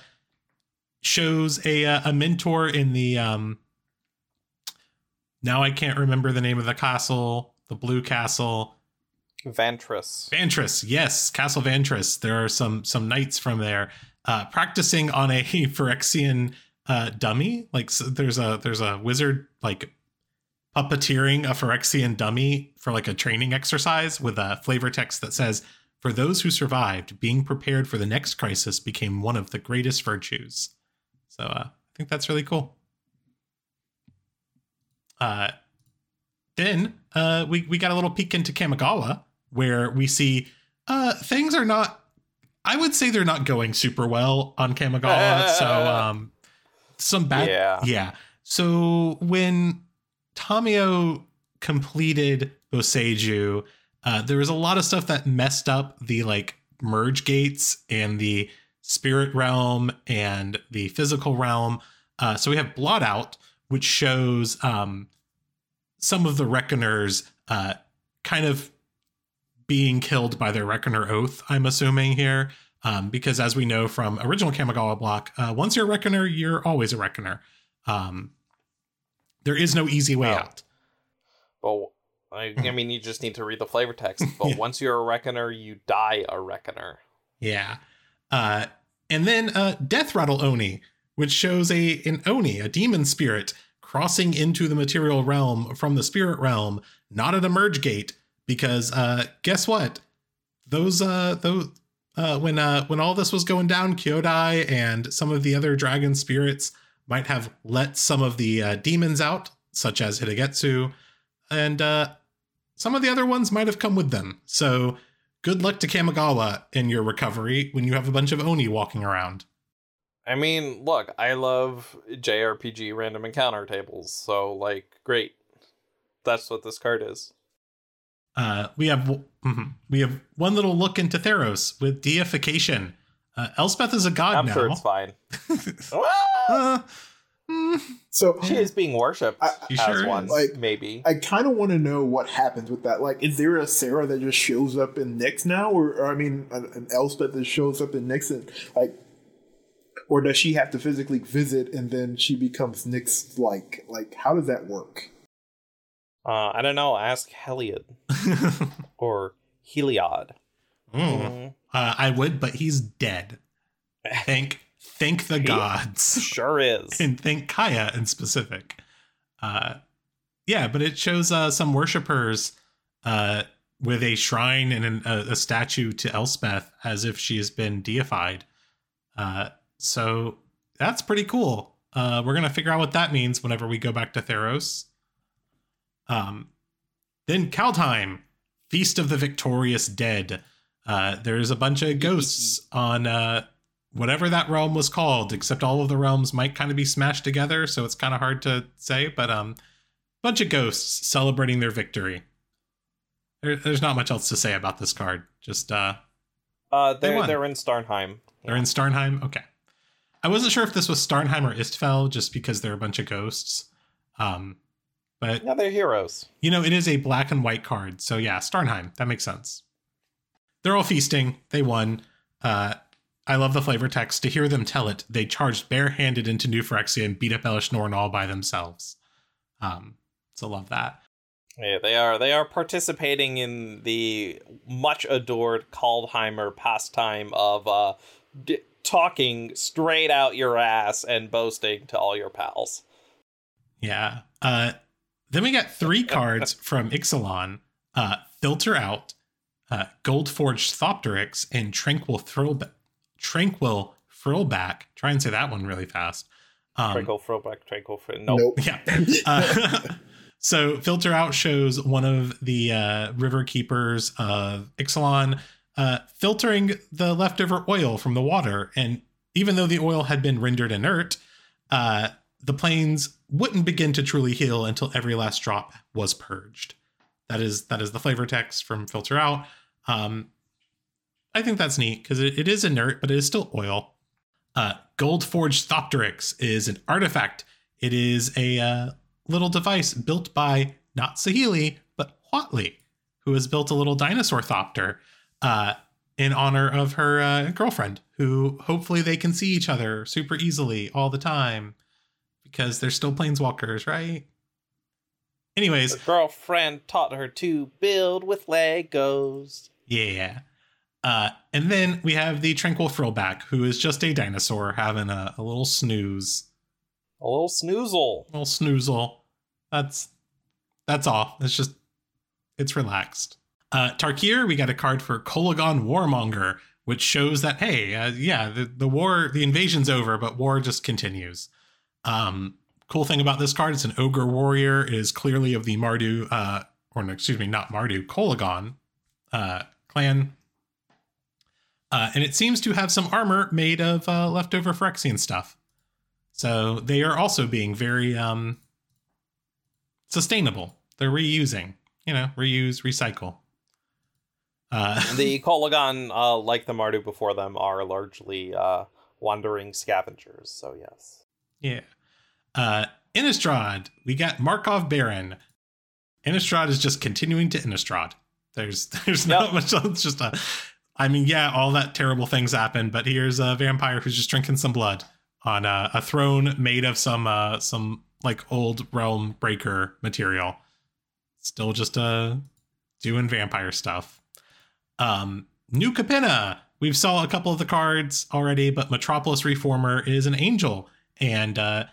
shows a uh, a mentor in the um, now I can't remember the name of the castle, the blue castle. Vantress. Vantress, yes, Castle Vantress. There are some some knights from there uh, practicing on a Phyrexian uh, dummy. Like so there's a there's a wizard like puppeteering a Phyrexian dummy for like a training exercise with a flavor text that says, "For those who survived, being prepared for the next crisis became one of the greatest virtues." So uh, I think that's really cool. Uh, then uh, we we got a little peek into Kamigawa, where we see uh, things are not. I would say they're not going super well on Kamigawa. so um, some bad. Yeah. Yeah. So when Tamiyo completed Boseiju, uh, there was a lot of stuff that messed up the like merge gates and the spirit realm and the physical realm. Uh, so we have Blot Out, which shows um, some of the Reckoners uh, kind of being killed by their Reckoner Oath, I'm assuming here. Um, because as we know from original Kamigawa block, uh, once you're a Reckoner, you're always a Reckoner. Um, there is no easy way out. But I, I mean, you just need to read the flavor text. But Yeah. once you're a reckoner, you die a reckoner. Yeah. Uh, and then uh, Death Rattle Oni, which shows a an Oni, a demon spirit, crossing into the material realm from the spirit realm, not at a merge gate, because uh, guess what? Those uh those uh when uh when all this was going down, Kyodai and some of the other dragon spirits might have let some of the uh, demons out, such as Hitagetsu, and uh some of the other ones might have come with them. So good luck to Kamigawa in your recovery when you have a bunch of Oni walking around. I mean, look, I love JRPG random encounter tables, so like, great. That's what this card is. Uh, we have mhm. we have one little look into Theros with deification. Uh, Elspeth is a god I'm now. sure it's fine. Uh, mm, So she is being worshipped I- She as sure one, is. Like- maybe. I kind of want to know what happens with that. Like, is there a Sarah that just shows up in Nyx now, or, or I mean, an, an Elspeth that shows up in Nyx, and like, or does she have to physically visit and then she becomes Nyx? Like, like how does that work? Uh, I don't know. Ask Heliod or Heliod. Mm. Mhm. Uh, I would, but he's dead. Thank thank the He- gods. Sure is. and thank Kaya in specific. Uh, yeah, but it shows uh, some worshippers uh, with a shrine and an, a, a statue to Elspeth as if she has been deified. Uh, so that's pretty cool. Uh, we're gonna figure out what that means whenever we go back to Theros. Um, then Kaldheim, Feast of the Victorious Dead. Uh, there's a bunch of ghosts on uh, whatever that realm was called, except all of the realms might kind of be smashed together, so it's kind of hard to say. But um, bunch of ghosts celebrating their victory. There, there's not much else to say about this card. Just uh, Uh, They they're won. they're in Starnheim. they're in Starnheim. Okay, I wasn't sure if this was Starnheim or Istfell, just because they're a bunch of ghosts. Um, but Yeah, they're heroes. you know, it is a black and white card, so yeah, Starnheim. That makes sense. They're all feasting. They won. Uh, I love the flavor text. To hear them tell it, they charged barehanded into New Phyrexia and beat up Elesh Norn all by themselves. Um, so love that. Yeah, they are. They are participating in the much adored Kaldheimer pastime of uh, d- talking straight out your ass and boasting to all your pals. Yeah. Uh, then we got three cards from Ixalan uh, Filter Out, uh, Gold Forged Thopteryx, and Tranquil Thrillback. Tranquil Frillback. Try and say that one really fast. Um, Tranquil throwback, tranquil fr- nope. Nope. Yeah. Uh, so filter out shows one of the uh, river keepers of Ixalan uh, filtering the leftover oil from the water, and even though the oil had been rendered inert, uh, the plains wouldn't begin to truly heal until every last drop was purged. That is that is the flavor text from filter out. Um, I think that's neat because it, it is inert, but it is still oil. Uh, Gold Forged Thopteryx is an artifact. It is a uh, little device built by not Saheeli, but Huatli, who has built a little dinosaur thopter uh, in honor of her uh, girlfriend, who hopefully they can see each other super easily all the time because they're still planeswalkers, right? Anyways, The girlfriend taught her to build with Legos. Yeah. Uh, and then we have the Tranquil Frillback, who is just a dinosaur having a, a little snooze. A little snoozle. A little snoozle. That's that's all. It's just it's relaxed. Uh Tarkir, we got a card for Kolaghan Warmonger, which shows that hey, uh, yeah, the, the war, the invasion's over, but war just continues. Um, cool thing about this card, it's an ogre warrior. It is clearly of the Mardu, uh, or no, excuse me, not Mardu, Kolaghan uh, clan. Uh, and it seems to have some armor made of uh, leftover Phyrexian stuff. So they are also being very um, sustainable. They're reusing, you know, reuse, recycle. Uh, The Kolaghan, uh, like the Mardu before them, are largely uh, wandering scavengers. So yes. yeah. Uh, Innistrad, we got Markov Baron. Innistrad is just continuing to Innistrad. There's there's not much. It's just a. I mean, yeah, all that terrible things happen, but here's a vampire who's just drinking some blood on a, a throne made of some uh some like old realm breaker material. Still just uh doing vampire stuff. Um, New Capenna. We've saw a couple of the cards already, but Metropolis Reformer is an angel, and uh,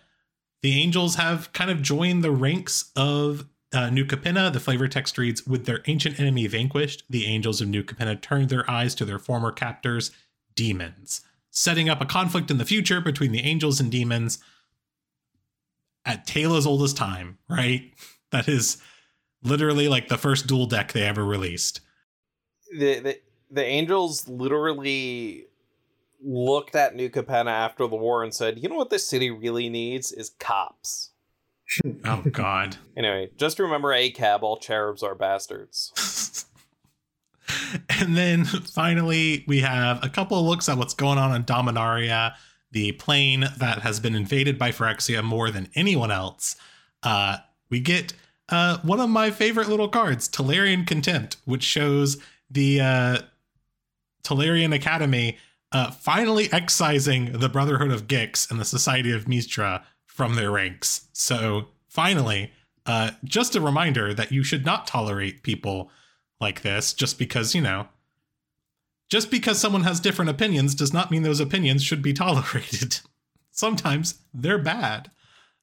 the angels have kind of joined the ranks of uh, New Capenna. The flavor text reads With their ancient enemy vanquished, the angels of New Capenna turned their eyes to their former captors, demons, setting up a conflict in the future between the angels and demons at tale oldest time, right? That is literally like the first dual deck they ever released. The the, the angels literally looked at New Capenna after the war and said, "You know what this city really needs is cops." Oh, God. Anyway, just remember, ACAB, all cherubs are bastards. and then finally, we have a couple of looks at what's going on in Dominaria, the plane that has been invaded by Phyrexia more than anyone else. Uh, we get uh, one of my favorite little cards, Tolarian Contempt, which shows the uh, Tolarian Academy uh, finally excising the Brotherhood of Gix and the Society of Mishra from their ranks. So finally, uh, just a reminder that you should not tolerate people like this just because, you know, just because someone has different opinions does not mean those opinions should be tolerated. Sometimes they're bad.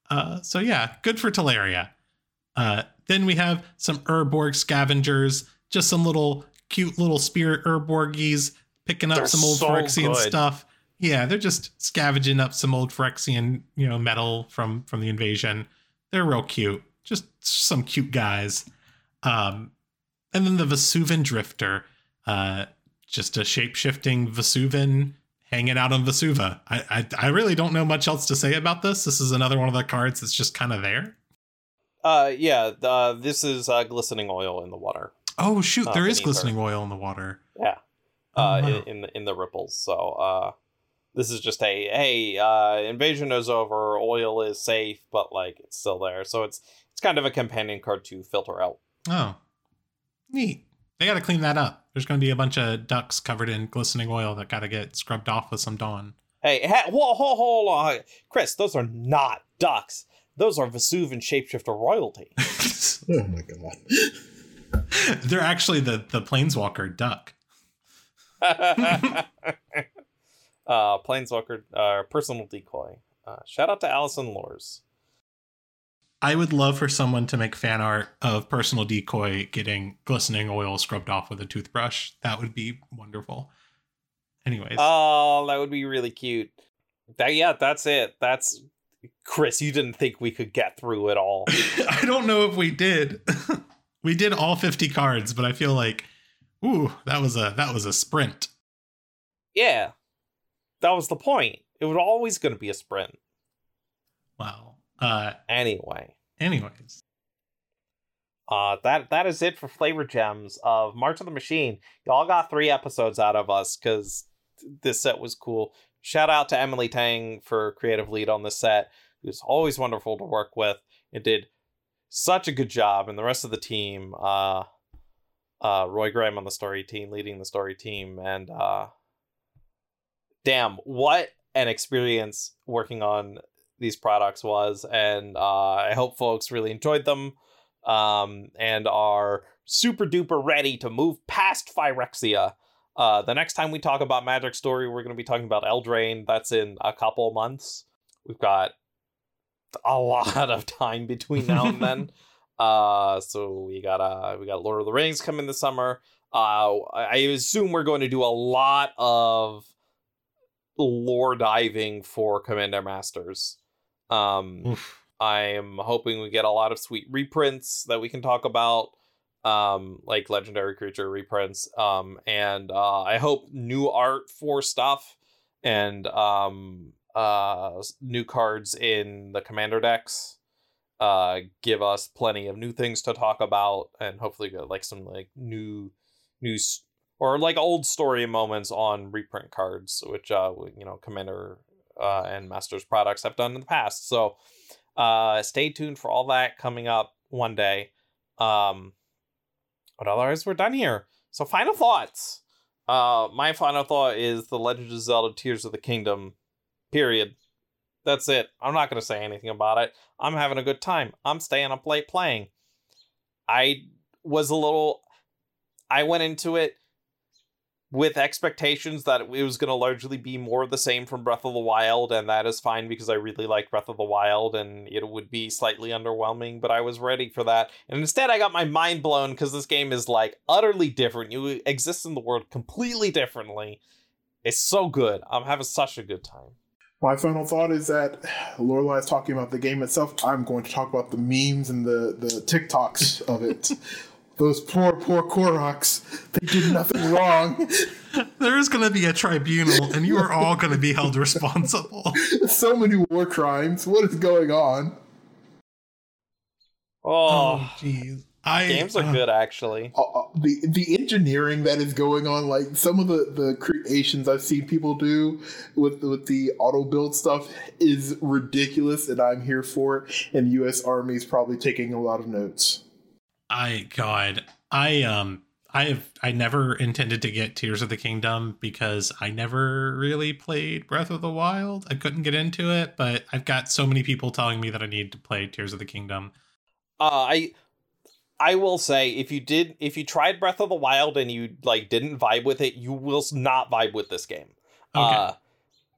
Uh, so yeah, good for Tolaria. Uh, then we have some Urborg scavengers, just some little cute little spirit Urborgies picking up They're some old so Phyrexian good. stuff. Yeah, they're just scavenging up some old Phyrexian, you know, metal from from the invasion. They're real cute. Just some cute guys. Um, and then the Vesuvan Drifter, uh, just a shape shifting Vesuvan hanging out on Vesuva. I, I I really don't know much else to say about this. This is another one of the cards that's just kind of there. Uh, yeah. Uh, this is uh, glistening oil in the water. Oh shoot, Uh, there is beneath glistening oil in the water. Yeah. Oh, Uh, wow. in, in the in the ripples. So uh, this is just a hey, uh, invasion is over. Oil is safe, but like it's still there. So it's it's kind of a companion card to filter out. Oh, neat. They got to clean that up. There's going to be a bunch of ducks covered in glistening oil that got to get scrubbed off with some Dawn. Hey, hey whoa, hold, hold on, Chris. Those are not ducks. Those are Vesuvan shapeshifter royalty. Oh my god. They're actually the the planeswalker duck. uh, Planeswalker, uh, personal decoy. Uh, shout out to Allison Lors. I would love for someone to make fan art of personal decoy getting glistening oil scrubbed off with a toothbrush. That would be wonderful. Anyways, Oh, that would be really cute. That, yeah, that's it. That's Chris. You didn't think we could get through it all. I don't know if we did. we did all 50 cards, but I feel like ooh, that was a that was a sprint. yeah, that was the point. It was always going to be a sprint. Wow. Uh Anyway, anyways. uh, that that is it for flavor gems of March of the Machine. Y'all got three episodes out of us because this set was cool. Shout out to Emily Tang for creative lead on this set. who's always wonderful to work with. It did such a good job, and the rest of the team. Uh, uh, Roy Graham on the story team, leading the story team, and uh, damn, what an experience working on these products was, and uh, I hope folks really enjoyed them um, and are super duper ready to move past Phyrexia. Uh, the next time we talk about Magic Story, we're going to be talking about Eldraine. That's in a couple months. We've got a lot of time between now and then. Uh, so we got uh, we got Lord of the Rings coming this summer. Uh, I assume we're going to do a lot of lore diving for Commander Masters. Um, Oof. I'm hoping we get a lot of sweet reprints that we can talk about, um, like legendary creature reprints. Um, and uh, I hope new art for stuff and um, uh, new cards in the commander decks. Uh, give us plenty of new things to talk about, and hopefully get like some like new news or like old story moments on reprint cards, which uh, you know, commander uh, and masters products have done in the past. So uh stay tuned for all that coming up one day um but otherwise we're done here so final thoughts uh my final thought is the legend of zelda tears of the kingdom period that's it i'm not going to say anything about it i'm having a good time i'm staying up late playing i was a little i went into it with expectations that it was going to largely be more of the same from Breath of the Wild, and that is fine because I really like Breath of the Wild, and it would be slightly underwhelming, but I was ready for that. And instead, I got my mind blown because this game is like utterly different. You exist in the world completely differently. It's so good. I'm having such a good time. My final thought is that Lorelai is talking about the game itself. I'm going to talk about the memes and the, the TikToks of it. Those poor, poor Koroks. They did nothing wrong. There is going to be a tribunal, and you are all going to be held responsible. so many war crimes. What is going on? Oh, Oh, jeez. I games are uh, good, actually. Uh, uh, the the engineering that is going on, like some of the, the creations I've seen people do with with the auto build stuff, is ridiculous, and I'm here for it. And U.S. Army is probably taking a lot of notes. I God, I um, I have I never intended to get Tears of the Kingdom because I never really played Breath of the Wild. I couldn't get into it, but I've got so many people telling me that I need to play Tears of the Kingdom. Uh, I I will say if you did if you tried Breath of the Wild and you like didn't vibe with it, you will not vibe with this game. Okay. Uh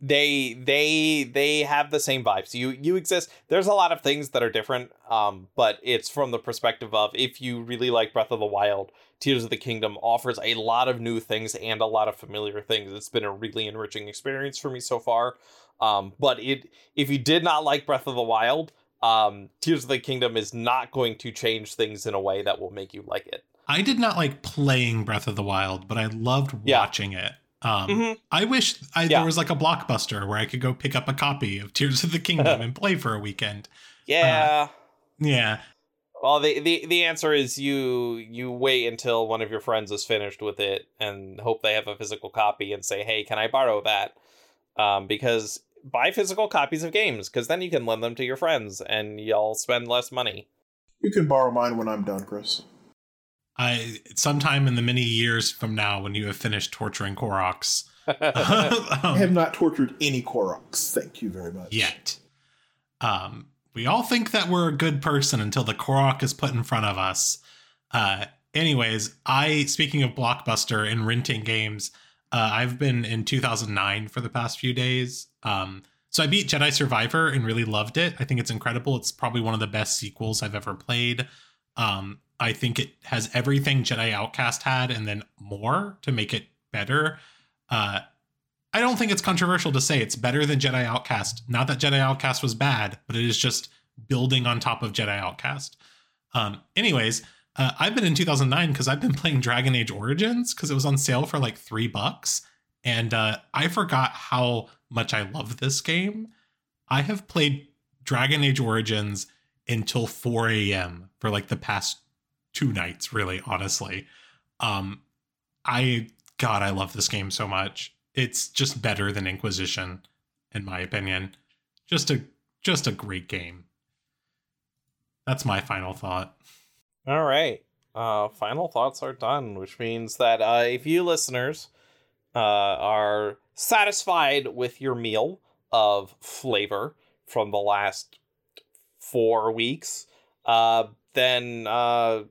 they they they have the same vibes. You you exist. There's a lot of things that are different, um, but it's from the perspective of if you really like Breath of the Wild, Tears of the Kingdom offers a lot of new things and a lot of familiar things. It's been a really enriching experience for me so far. Um, but it if you did not like Breath of the Wild, um, Tears of the Kingdom is not going to change things in a way that will make you like it. I did not like playing Breath of the Wild, but I loved Yeah. watching it. Um, Mhm. I wish I, Yeah. there was like a blockbuster where I could go pick up a copy of Tears of the Kingdom and play for a weekend. Yeah. Yeah, Well, the, the the answer is you you wait until one of your friends is finished with it and hope they have a physical copy and say, "Hey, can I borrow that?" Um, because buy physical copies of games because then you can lend them to your friends and y'all spend less money. You can borrow mine when I'm done, Chris. I sometime in the many years from now when you have finished torturing Koroks. I um, have not tortured any Koroks. Thank you very much. yet. Um, we all think that we're a good person until the Korok is put in front of us. Uh, anyways, I speaking of Blockbuster and renting games, uh, I've been in 2009 for the past few days. Um, so I beat Jedi Survivor and really loved it. I think it's incredible. It's probably one of the best sequels I've ever played. Um, I think it has everything Jedi Outcast had and then more to make it better. Uh, I don't think it's controversial to say it's better than Jedi Outcast. Not that Jedi Outcast was bad, but it is just building on top of Jedi Outcast. Um, anyways, uh, I've been in 2009 because I've been playing Dragon Age Origins because it was on sale for like three bucks, and uh, I forgot how much I love this game. I have played Dragon Age Origins until 4 a.m. for like the past two nights, really, honestly. Um, I God, I love this game so much. It's just better than Inquisition, in my opinion. Just a just a great game. That's my final thought. All right. Uh, final thoughts are done, which means that uh, if you listeners uh, are satisfied with your meal of flavor from the last four weeks, uh, then uh,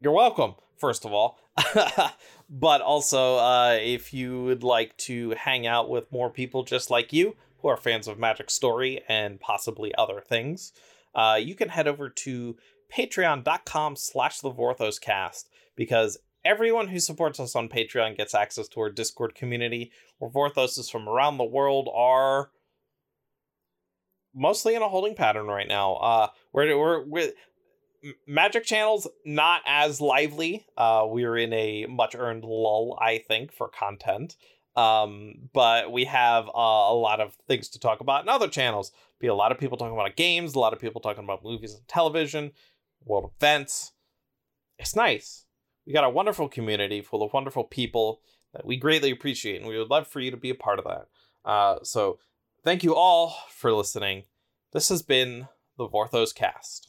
you're welcome, first of all. but also, uh, if you would like to hang out with more people just like you who are fans of Magic Story and possibly other things, uh, you can head over to patreon.com slash the vorthoscast because everyone who supports us on patreon gets access to our discord community where vorthoses from around the world are mostly in a holding pattern right now. Uh we're we're, we're magic channels not as lively. Uh we're in a much earned lull i think for content. Um but we have uh, a lot of things to talk about in other channels. Be a lot of people talking about games a lot of people talking about movies and television world events. It's nice. We got a wonderful community full of wonderful people that we greatly appreciate and we would love for you to be a part of that. Uh so thank you all for listening. This has been the vorthos cast